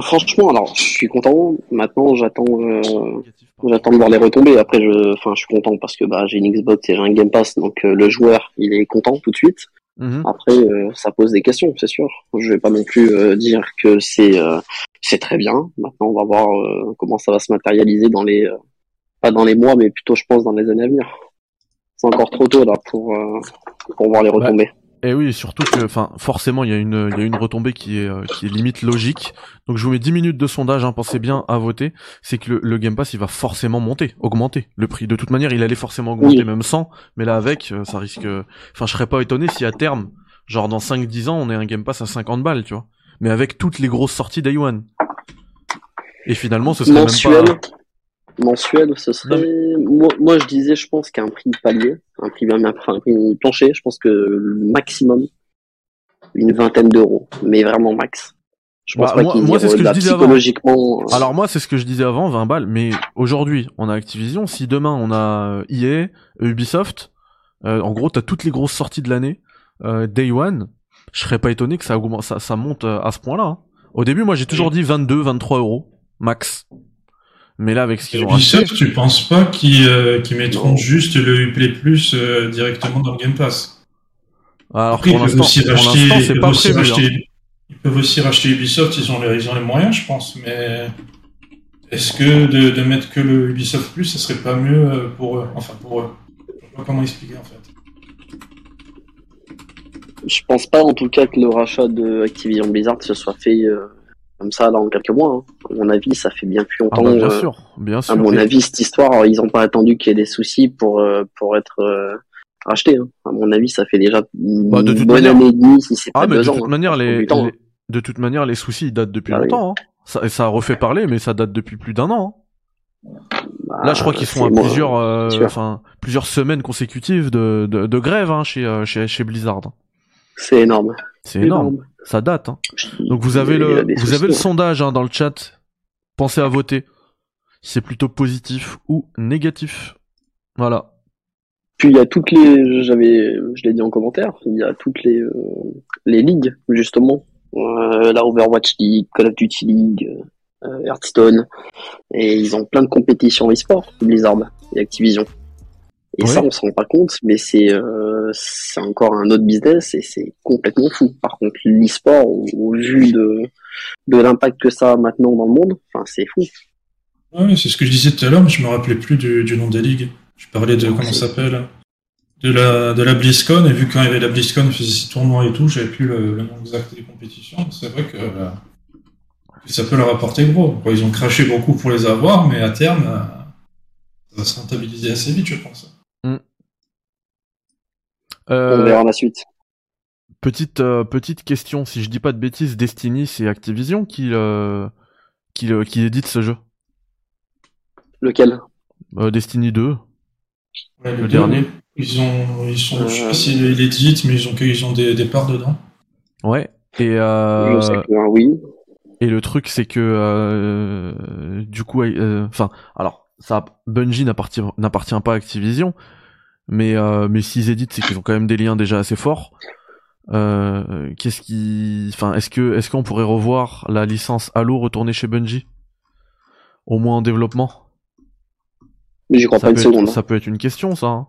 Franchement, alors je suis content. Maintenant, j'attends, euh, j'attends de voir les retombées. Après, je, enfin, je suis content parce que bah, j'ai une Xbox et j'ai un Game Pass, donc euh, le joueur, il est content tout de suite. Mhm. Après, euh, ça pose des questions, c'est sûr. Je vais pas non plus euh, dire que c'est euh, c'est très bien. Maintenant, on va voir euh, comment ça va se matérialiser dans les euh, pas dans les mois, mais plutôt, je pense, dans les années à venir. C'est encore trop tôt là pour euh, pour voir les retombées. Et oui, surtout que, enfin, forcément, il y a une, il y a une retombée qui est, euh, qui est limite logique. Donc, je vous mets 10 minutes de sondage, hein, pensez bien à voter. C'est que le, le Game Pass, il va forcément monter, augmenter le prix. De toute manière, il allait forcément augmenter, Oui. même sans. Mais là, avec, euh, ça risque, enfin, je serais pas étonné si à terme, genre dans 5-10 ans, on ait un Game Pass à 50 balles, tu vois. Mais avec toutes les grosses sorties Day One. Et finalement, ce serait Mensuel, même pas. Mensuel, ce serait. Moi, moi, je disais, je pense qu'un prix palier, un prix, enfin, un prix plancher, je pense que le maximum une vingtaine d'euros, mais vraiment max. Je pense Bah, pas moi- c'est ce que je disais avant. psychologiquement. euh, Alors moi, c'est ce que je disais avant, 20 balles. Mais aujourd'hui, on a Activision. Si demain, on a euh, EA, Ubisoft, euh, en gros, t'as toutes les grosses sorties de l'année. euh, Day One, je serais pas étonné que ça, augmente, ça, ça monte à ce point-là. hein. Au début, moi, j'ai toujours dit 22, 23 euros max. Mais là, avec ce qu'ils ont acheté, Ubisoft, tu penses pas qu'ils euh, mettront Non. juste le Uplay Plus euh, directement dans le Game Pass alors Après, pour ils peuvent l'instant, aussi pour racheter, ils c'est peuvent pas aussi hein. racheter- ils peuvent aussi racheter Ubisoft, ils ont les, ils ont les moyens, je pense, mais est-ce que de, de mettre que le Ubisoft Plus, ça serait pas mieux euh, pour eux? Enfin, pour eux. Je sais pas comment expliquer en fait. Je pense pas en tout cas que le rachat de Activision Blizzard se soit fait euh, comme ça là en quelques mois. hein. À mon avis, ça fait bien plus Ah longtemps. bah, bien euh, sûr, bien sûr. à mon Et- avis, cette histoire, ils ont pas attendu qu'il y ait des soucis pour euh, pour être euh, racheté. hein. À mon avis, ça fait déjà une Bah, de toute bonne manière- année et demie, si c'est Ah pas mais de ans. toute hein. manière les, du temps, les- de toute manière les soucis ils datent depuis Ah longtemps. Ça, ça a refait parler mais ça date depuis plus d'un an. Bah, Là je crois qu'ils sont à moi, plusieurs euh, enfin plusieurs semaines consécutives de, de, de grève chez, chez chez Blizzard. C'est énorme. C'est énorme. Ça date. Hein. Donc vous avez le vous avez le sondage hein, dans le chat. Pensez à voter. C'est plutôt positif ou négatif. Voilà. Puis il y a toutes les, j'avais, je l'ai dit en commentaire, il y a toutes les euh, les ligues justement, euh, la Overwatch League, Call of Duty League, euh, Hearthstone, et ils ont plein de compétitions e-sport, Blizzard et Activision. Et ça, on s'en rend pas compte, mais c'est euh, c'est encore un autre business et c'est complètement fou. Par contre, l'e-sport, au, au vu de de l'impact que ça a maintenant dans le monde, enfin c'est fou. Ouais, c'est ce que je disais tout à l'heure, mais je me rappelais plus du, du nom des ligues. Je parlais de comment ça s'appelle de la, de la BlizzCon, et vu quand il y avait la BlizzCon, ils faisaient ces tournois et tout, j'avais plus le, nom exact des compétitions. C'est vrai que, ça peut leur apporter gros. Ils ont craché beaucoup pour les avoir, mais à terme, ça va se rentabiliser assez vite, je pense. On verra la suite. Petite, euh, petite question, si je dis pas de bêtises, Destiny, c'est Activision qui, euh, qui, qui, édite ce jeu? Lequel? Euh, Destiny 2. le, dernier. Ils ont, ils sont, je sais pas s'ils éditent, mais ils ont, ils ont des, des parts dedans. Ouais. Et oui. Et le truc, c'est que du coup, enfin, alors, ça, Bungie n'appartient, n'appartient pas à Activision, mais mais s'ils éditent, c'est qu'ils ont quand même des liens déjà assez forts. Euh, qu'est-ce qui, enfin, est-ce que, est-ce qu'on pourrait revoir la licence Halo retourner chez Bungie, au moins en développement? Mais j'y crois pas une seconde. Hein. Ça peut être une question, ça. Hein.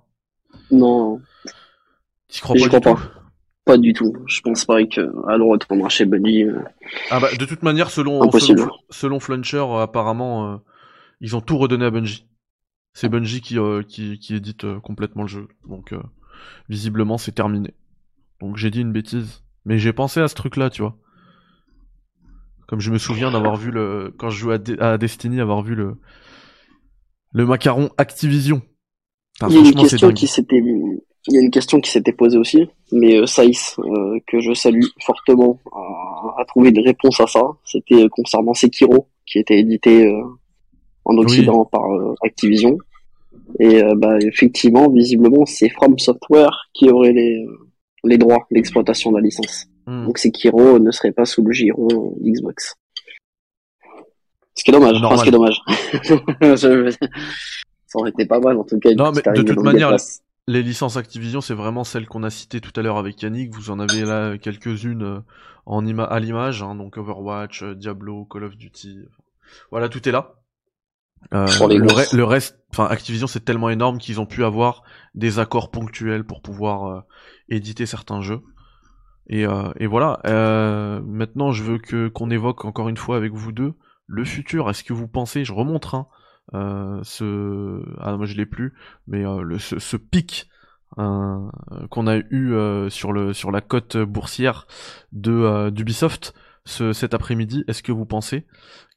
Non. Tu crois pas, du pas. Pas du tout. Je pense pas que Halo retournera chez Bungie. Ah bah, de toute manière, selon selon, selon Fluncher, apparemment, euh, ils ont tout redonné à Bungie. C'est Bungie qui, euh, qui, qui édite complètement le jeu. Donc, visiblement, c'est terminé. Donc j'ai dit une bêtise. Mais j'ai pensé à ce truc-là, tu vois. Comme je me souviens d'avoir vu le. Quand je jouais à, Destiny, avoir vu le. Le macaron Activision. il, y a une question qui s'était, il y a une question qui s'était posée aussi, mais euh, Saïs, euh, que je salue fortement, a, trouvé une réponse à ça. C'était concernant Sekiro, qui était édité euh, en Occident par Activision. Et bah, effectivement, visiblement, c'est From Software qui aurait les, les droits d'exploitation de la licence. Hmm. Donc Sekiro ne serait pas sous le giron Xbox. Ce qui est dommage. ce qui est dommage. Ça aurait été pas mal en tout cas. Non, mais de toute manière, les licences Activision, c'est vraiment celles qu'on a citées tout à l'heure avec Yannick. Vous en avez là quelques-unes euh, en à l'image, hein, donc Overwatch, euh, Diablo, Call of Duty. Voilà, tout est là. Euh, le, le, reste, enfin Activision, c'est tellement énorme qu'ils ont pu avoir des accords ponctuels pour pouvoir éditer certains jeux. Et, euh, et voilà. Euh, maintenant, je veux que qu'on évoque encore une fois avec vous deux le futur. Est-ce que vous pensez, je remonte, hein, euh, ce, ah moi je l'ai plus, mais euh, le, ce, ce, pic euh, qu'on a eu euh, sur le sur la cote boursière de d'Ubisoft ce, cet après-midi. Est-ce que vous pensez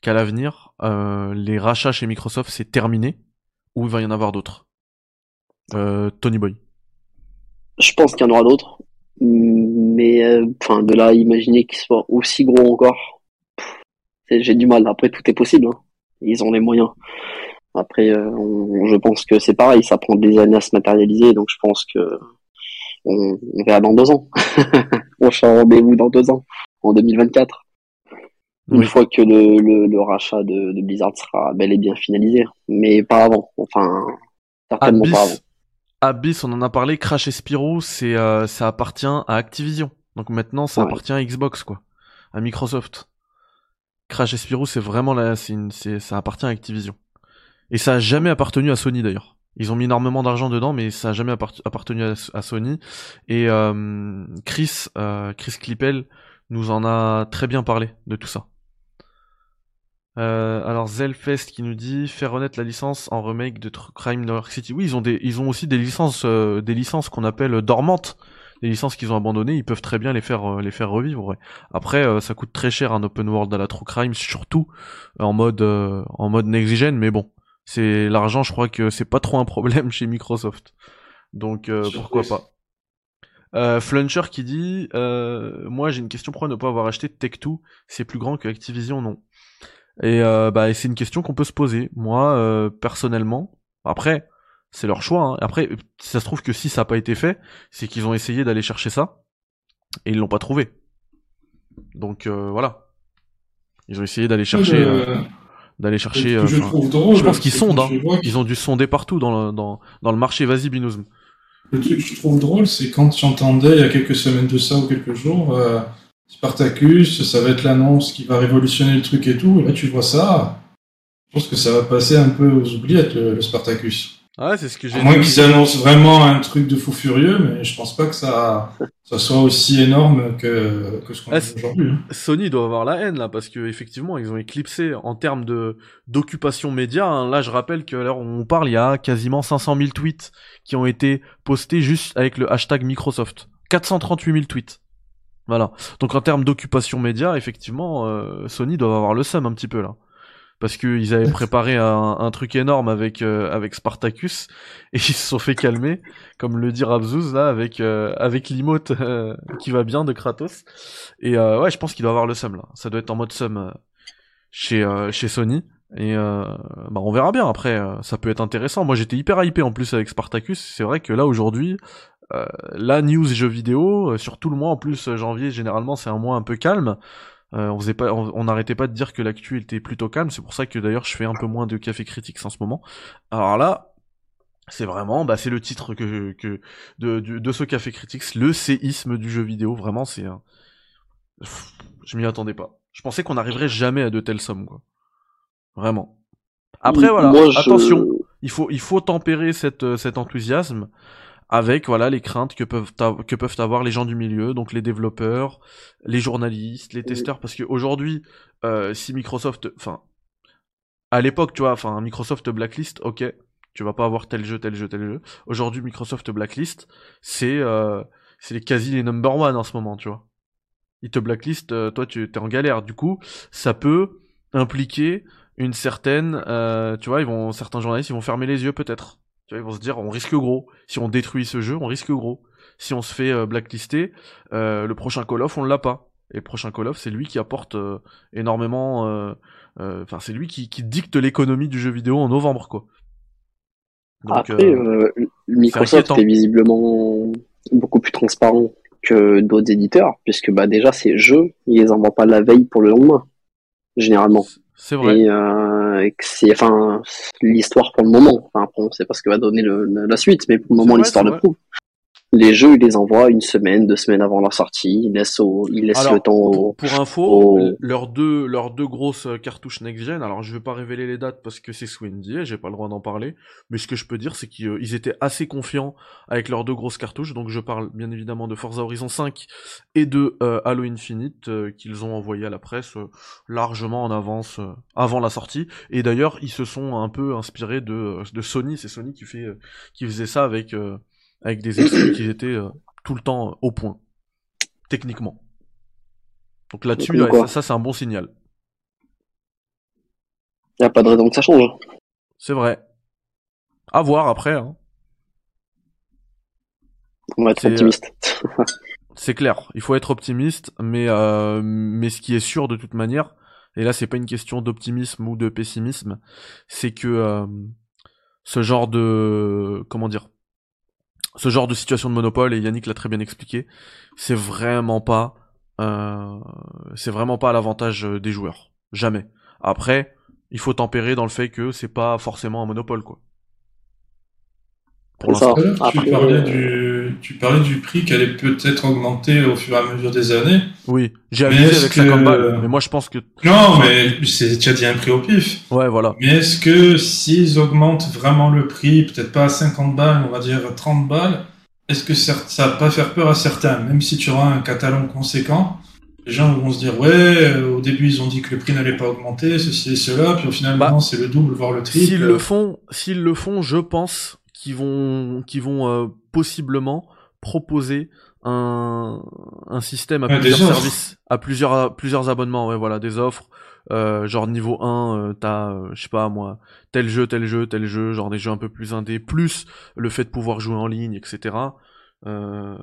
qu'à l'avenir, les rachats chez Microsoft c'est terminé ou il va y en avoir d'autres? Tony Boy. Je pense qu'il y en aura d'autres, mais euh, enfin de là imaginer qu'ils soient aussi gros encore, j'ai du mal. Après tout est possible, hein. ils ont les moyens. Après, euh, je pense que c'est pareil, ça prend des années à se matérialiser, donc je pense que on, verra dans deux ans. on sera rendez-vous dans deux ans, en 2024. Une fois que le, le, rachat de, de, Blizzard sera bel et bien finalisé, mais pas avant. Enfin, certainement pas avant. Abyss, on en a parlé, Crash et Spyro, c'est euh, ça appartient à Activision. Donc maintenant, ça appartient à Xbox, quoi, à Microsoft. Crash et Spyro, c'est vraiment là, ça appartient à Activision. Et ça a jamais appartenu à Sony d'ailleurs. Ils ont mis énormément d'argent dedans, mais ça a jamais appartenu à, Sony. Et euh, Chris, euh, Chris Clippel nous en a très bien parlé de tout ça. Euh, alors Zelfest qui nous dit faire renaître la licence en remake de Crime New York City. Oui, ils ont des, ils ont aussi des licences, euh, des licences qu'on appelle dormantes, des licences qu'ils ont abandonnées. Ils peuvent très bien les faire, euh, les faire revivre. Après, ça coûte très cher un open world à la True Crime, surtout en mode, en mode next gen. Mais bon, c'est l'argent. Je crois que c'est pas trop un problème chez Microsoft. Donc pourquoi pas. Euh, Fluncher qui dit Moi j'ai une question pourquoi ne pas avoir acheté Tech2 C'est plus grand que Activision Non. Et euh, bah, c'est une question qu'on peut se poser. Moi, euh, personnellement, après, c'est leur choix. Hein. Après, ça se trouve que si ça n'a pas été fait, c'est qu'ils ont essayé d'aller chercher ça et ils l'ont pas trouvé. Donc euh, voilà, ils ont essayé d'aller chercher, euh, d'aller chercher. je, je pense qu'ils sondent. Hein. Ils ont dû sonder partout dans le, dans, dans le marché. Vas-y, Binouzm. Le truc que je trouve drôle, c'est quand j'entendais il y a quelques semaines de ça ou quelques jours Spartacus, ça va être l'annonce qui va révolutionner le truc et tout. Et là, tu vois ça. Je pense que ça va passer un peu aux oubliettes, le, Spartacus. Ouais, c'est ce que j'ai À moins qu'ils annoncent vraiment un truc de fou furieux, mais je pense pas que ça, ça soit aussi énorme que, que ce qu'on Ah, a aujourd'hui. hein. Sony doit avoir la haine là parce que effectivement ils ont éclipsé en termes de d'occupation média. hein. Là je rappelle que l'heure où on parle il y a quasiment 500 000 tweets qui ont été postés juste avec le hashtag Microsoft. 438 000 tweets. Voilà. Donc en termes d'occupation média effectivement euh, Sony doit avoir le seum un petit peu là. Parce que ils avaient préparé un, un truc énorme avec euh, avec Spartacus et ils se sont fait calmer, comme le dit Rabzouz là avec euh, avec l'emote euh, qui va bien de Kratos. Et euh, ouais, je pense qu'il doit avoir le seum là. Ça doit être en mode seum euh, chez euh, chez Sony. Et euh, bah on verra bien après. ça peut être intéressant. Moi j'étais hyper hypé en plus avec Spartacus. C'est vrai que là aujourd'hui, euh, la news jeux vidéo euh, sur tout le mois en plus janvier généralement c'est un mois un peu calme. Euh, on faisait pas, on n'arrêtait pas de dire que l'actu était plutôt calme. C'est pour ça que d'ailleurs je fais un peu moins de café critiques en ce moment. Alors là, c'est vraiment, bah c'est le titre que que de, de de ce café critiques, le séisme du jeu vidéo. Vraiment c'est un Pff, Je m'y attendais pas. Je pensais qu'on n'arriverait jamais à de telles sommes, quoi. Vraiment. Après, voilà, Moi, je- attention, il faut, il faut tempérer cette, euh, cet enthousiasme avec, voilà, les craintes que peuvent, que peuvent avoir les gens du milieu, donc les développeurs, les journalistes, les testeurs, parce qu'aujourd'hui, euh, si Microsoft, enfin, à l'époque, tu vois, enfin, Microsoft Blacklist, ok, tu vas pas avoir tel jeu, tel jeu, tel jeu. Aujourd'hui, Microsoft Blacklist, c'est, euh, c'est les quasi les number one en ce moment, tu vois. Ils te blacklist, euh, toi tu es en galère. Du coup, ça peut impliquer une certaine, euh, tu vois, ils vont certains journalistes, ils vont fermer les yeux peut-être. Tu vois, ils vont se dire, on risque gros. Si on détruit ce jeu, on risque gros. Si on se fait euh, blacklister, euh, le prochain Call of, on l'a pas. Et le prochain Call of, c'est lui qui apporte euh, énormément. euh, euh, Enfin, c'est lui qui, qui dicte l'économie du jeu vidéo en novembre, quoi. Donc, Après, Microsoft est visiblement beaucoup plus transparent que d'autres éditeurs, puisque bah déjà ces jeux, ils les envoient pas la veille pour le lendemain, généralement. C'est vrai. Et, euh, et c'est enfin l'histoire pour le moment. Enfin, après, on sait pas ce que va donner le- la suite, mais pour le moment l'histoire le prouve. Les jeux, ils les envoient une semaine, deux semaines avant leur sortie. Ils laissent, au, ils laissent Alors, le temps au, pour, info, au- leurs deux, leurs deux grosses cartouches next-gen, alors je vais pas révéler les dates parce que c'est sous NDA, j'ai pas le droit d'en parler, mais ce que je peux dire, c'est qu'ils euh, étaient assez confiants avec leurs deux grosses cartouches, donc je parle bien évidemment de Forza Horizon 5 et de euh, Halo Infinite, euh, qu'ils ont envoyé à la presse euh, largement en avance, avant la sortie, et d'ailleurs, ils se sont un peu inspirés de, de Sony, c'est Sony qui, fait, qui faisait ça avec, avec des exclus qui étaient euh, tout le temps euh, au point, techniquement. Donc là-dessus, ouais, ça, ça, c'est un bon signal. Il n'y a pas de raison que ça change. C'est vrai. À voir après. Hein. On va être C'est, euh, optimiste. C'est clair. Il faut être optimiste, mais euh, mais ce qui est sûr de toute manière, et là c'est pas une question d'optimisme ou de pessimisme, c'est que euh, ce genre de comment dire, ce genre de situation de monopole, et Yannick l'a très bien expliqué, c'est vraiment pas, euh, c'est vraiment pas à l'avantage euh, des joueurs. Jamais. Après, il faut tempérer dans le fait que c'est pas forcément un monopole, quoi. Pour l'instant. Tu, Après, parlais euh, du, tu parlais du prix qui allait peut-être augmenter au fur et à mesure des années. Oui, j'ai abusé avec que- 50 balles, mais moi je pense que, Non, mais c'est déjà dit un prix au pif. ouais, voilà. Mais est-ce que s'ils augmentent vraiment le prix, peut-être pas à 50 balles, on va dire 30 balles, est-ce que ça, ça va pas faire peur à certains? Même si tu auras un catalogue conséquent, les gens vont se dire ouais, euh, au début ils ont dit que le prix n'allait pas augmenter, ceci et cela, puis au final Bah, maintenant c'est le double voire le triple. S'ils le font, s'ils le font, je pense qu'ils vont, qu'ils vont euh, possiblement proposer un, un système à plusieurs services, à plusieurs, à plusieurs abonnements, ouais, voilà, des offres. Euh, genre niveau 1, euh, t'as, euh, je sais pas moi, tel jeu, tel jeu, tel jeu, genre des jeux un peu plus indés, plus le fait de pouvoir jouer en ligne, etc. Euh...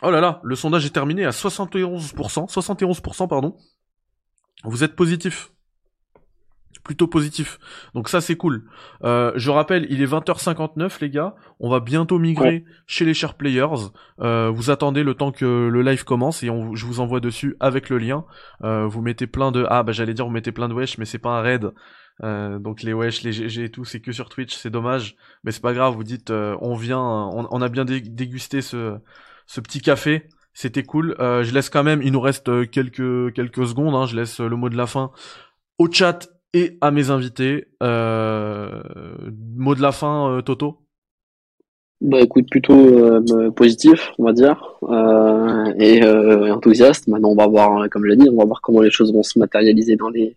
Oh là là, le sondage est terminé à 71%, 71% pardon. Vous êtes positif. Plutôt positif. Donc ça c'est cool. Euh, je rappelle, il est 20h59 les gars. On va bientôt migrer chez les chers players. Euh, vous attendez le temps que le live commence et on, je vous envoie dessus avec le lien. Euh, vous mettez plein de... Ah bah j'allais dire vous mettez plein de wesh mais c'est pas un raid. Euh, donc les wesh, les GG et tout, c'est que sur Twitch, c'est dommage. Mais c'est pas grave, vous dites euh, on vient, on, on a bien dé- dégusté ce, ce petit café. C'était cool. Euh, je laisse quand même, il nous reste quelques, quelques secondes, hein, je laisse le mot de la fin au chat et à mes invités. Euh, mot de la fin, euh, Toto? Bah écoute, plutôt euh, positif, on va dire, euh, et euh, enthousiaste. Maintenant, on va voir, comme je l'ai dit, on va voir comment les choses vont se matérialiser dans les,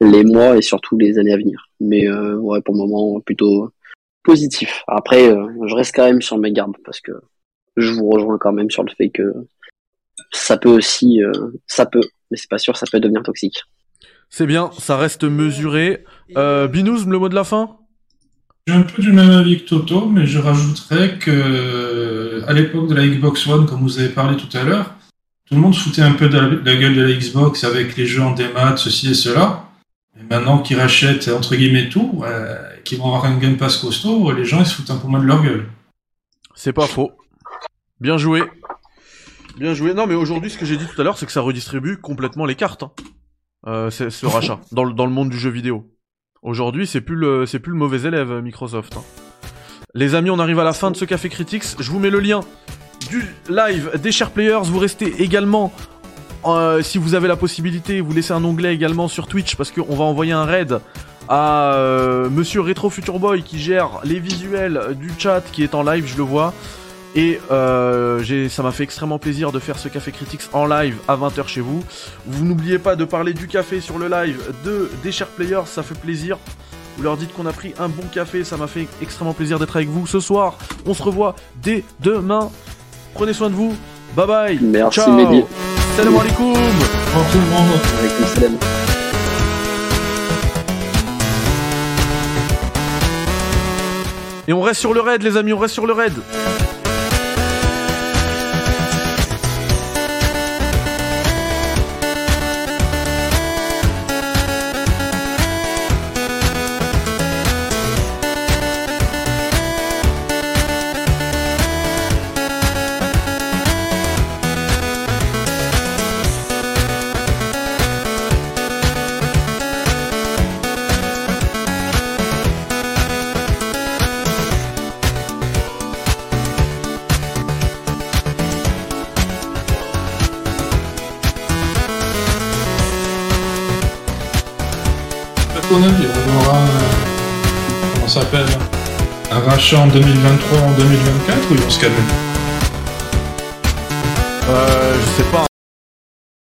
les mois et surtout les années à venir. Mais euh, ouais, pour le moment, plutôt positif. Après, euh, je reste quand même sur mes gardes parce que je vous rejoins quand même sur le fait que ça peut aussi, euh, ça peut, mais c'est pas sûr, ça peut devenir toxique. C'est bien, ça reste mesuré. Euh, Binous, le mot de la fin? J'ai un peu du même avis que Toto, mais je rajouterais que à l'époque de la Xbox One, comme vous avez parlé tout à l'heure, tout le monde se foutait un peu de la, de la gueule de la Xbox avec les jeux en démat, ceci et cela. Et maintenant qu'ils rachètent entre guillemets tout, euh, qu'ils vont avoir un Game Pass costaud, les gens ils se foutent un peu moins de leur gueule. C'est pas faux. Bien joué. Bien joué. Non, mais aujourd'hui, ce que j'ai dit tout à l'heure, c'est que ça redistribue complètement les cartes. Hein. Euh, c'est- ce rachat dans le, dans le monde du jeu vidéo. Aujourd'hui, c'est plus le c'est plus le mauvais élève Microsoft. hein. Les amis, on arrive à la fin de ce café critiques. Je vous mets le lien du live des chers players. Vous restez également euh, si vous avez la possibilité, vous laissez un onglet également sur Twitch parce qu'on va envoyer un raid à euh, Monsieur Retro Future Boy qui gère les visuels du chat qui est en live, je le vois. Et euh, j'ai- ça m'a fait extrêmement plaisir de faire ce Café Critics en live à 20h chez vous. Vous n'oubliez pas de parler du café sur le live de des chers players, ça fait plaisir. Vous leur dites qu'on a pris un bon café, ça m'a fait extrêmement plaisir d'être avec vous ce soir. On se revoit dès demain. Prenez soin de vous. Bye bye. Merci, Ciao. Mehdi. Salam alaikum. Tout le monde. Salam. Et on reste sur le raid, les amis, on reste sur le raid. En 2023, en 2024 ou ils vont se calmer Euh, je sais pas.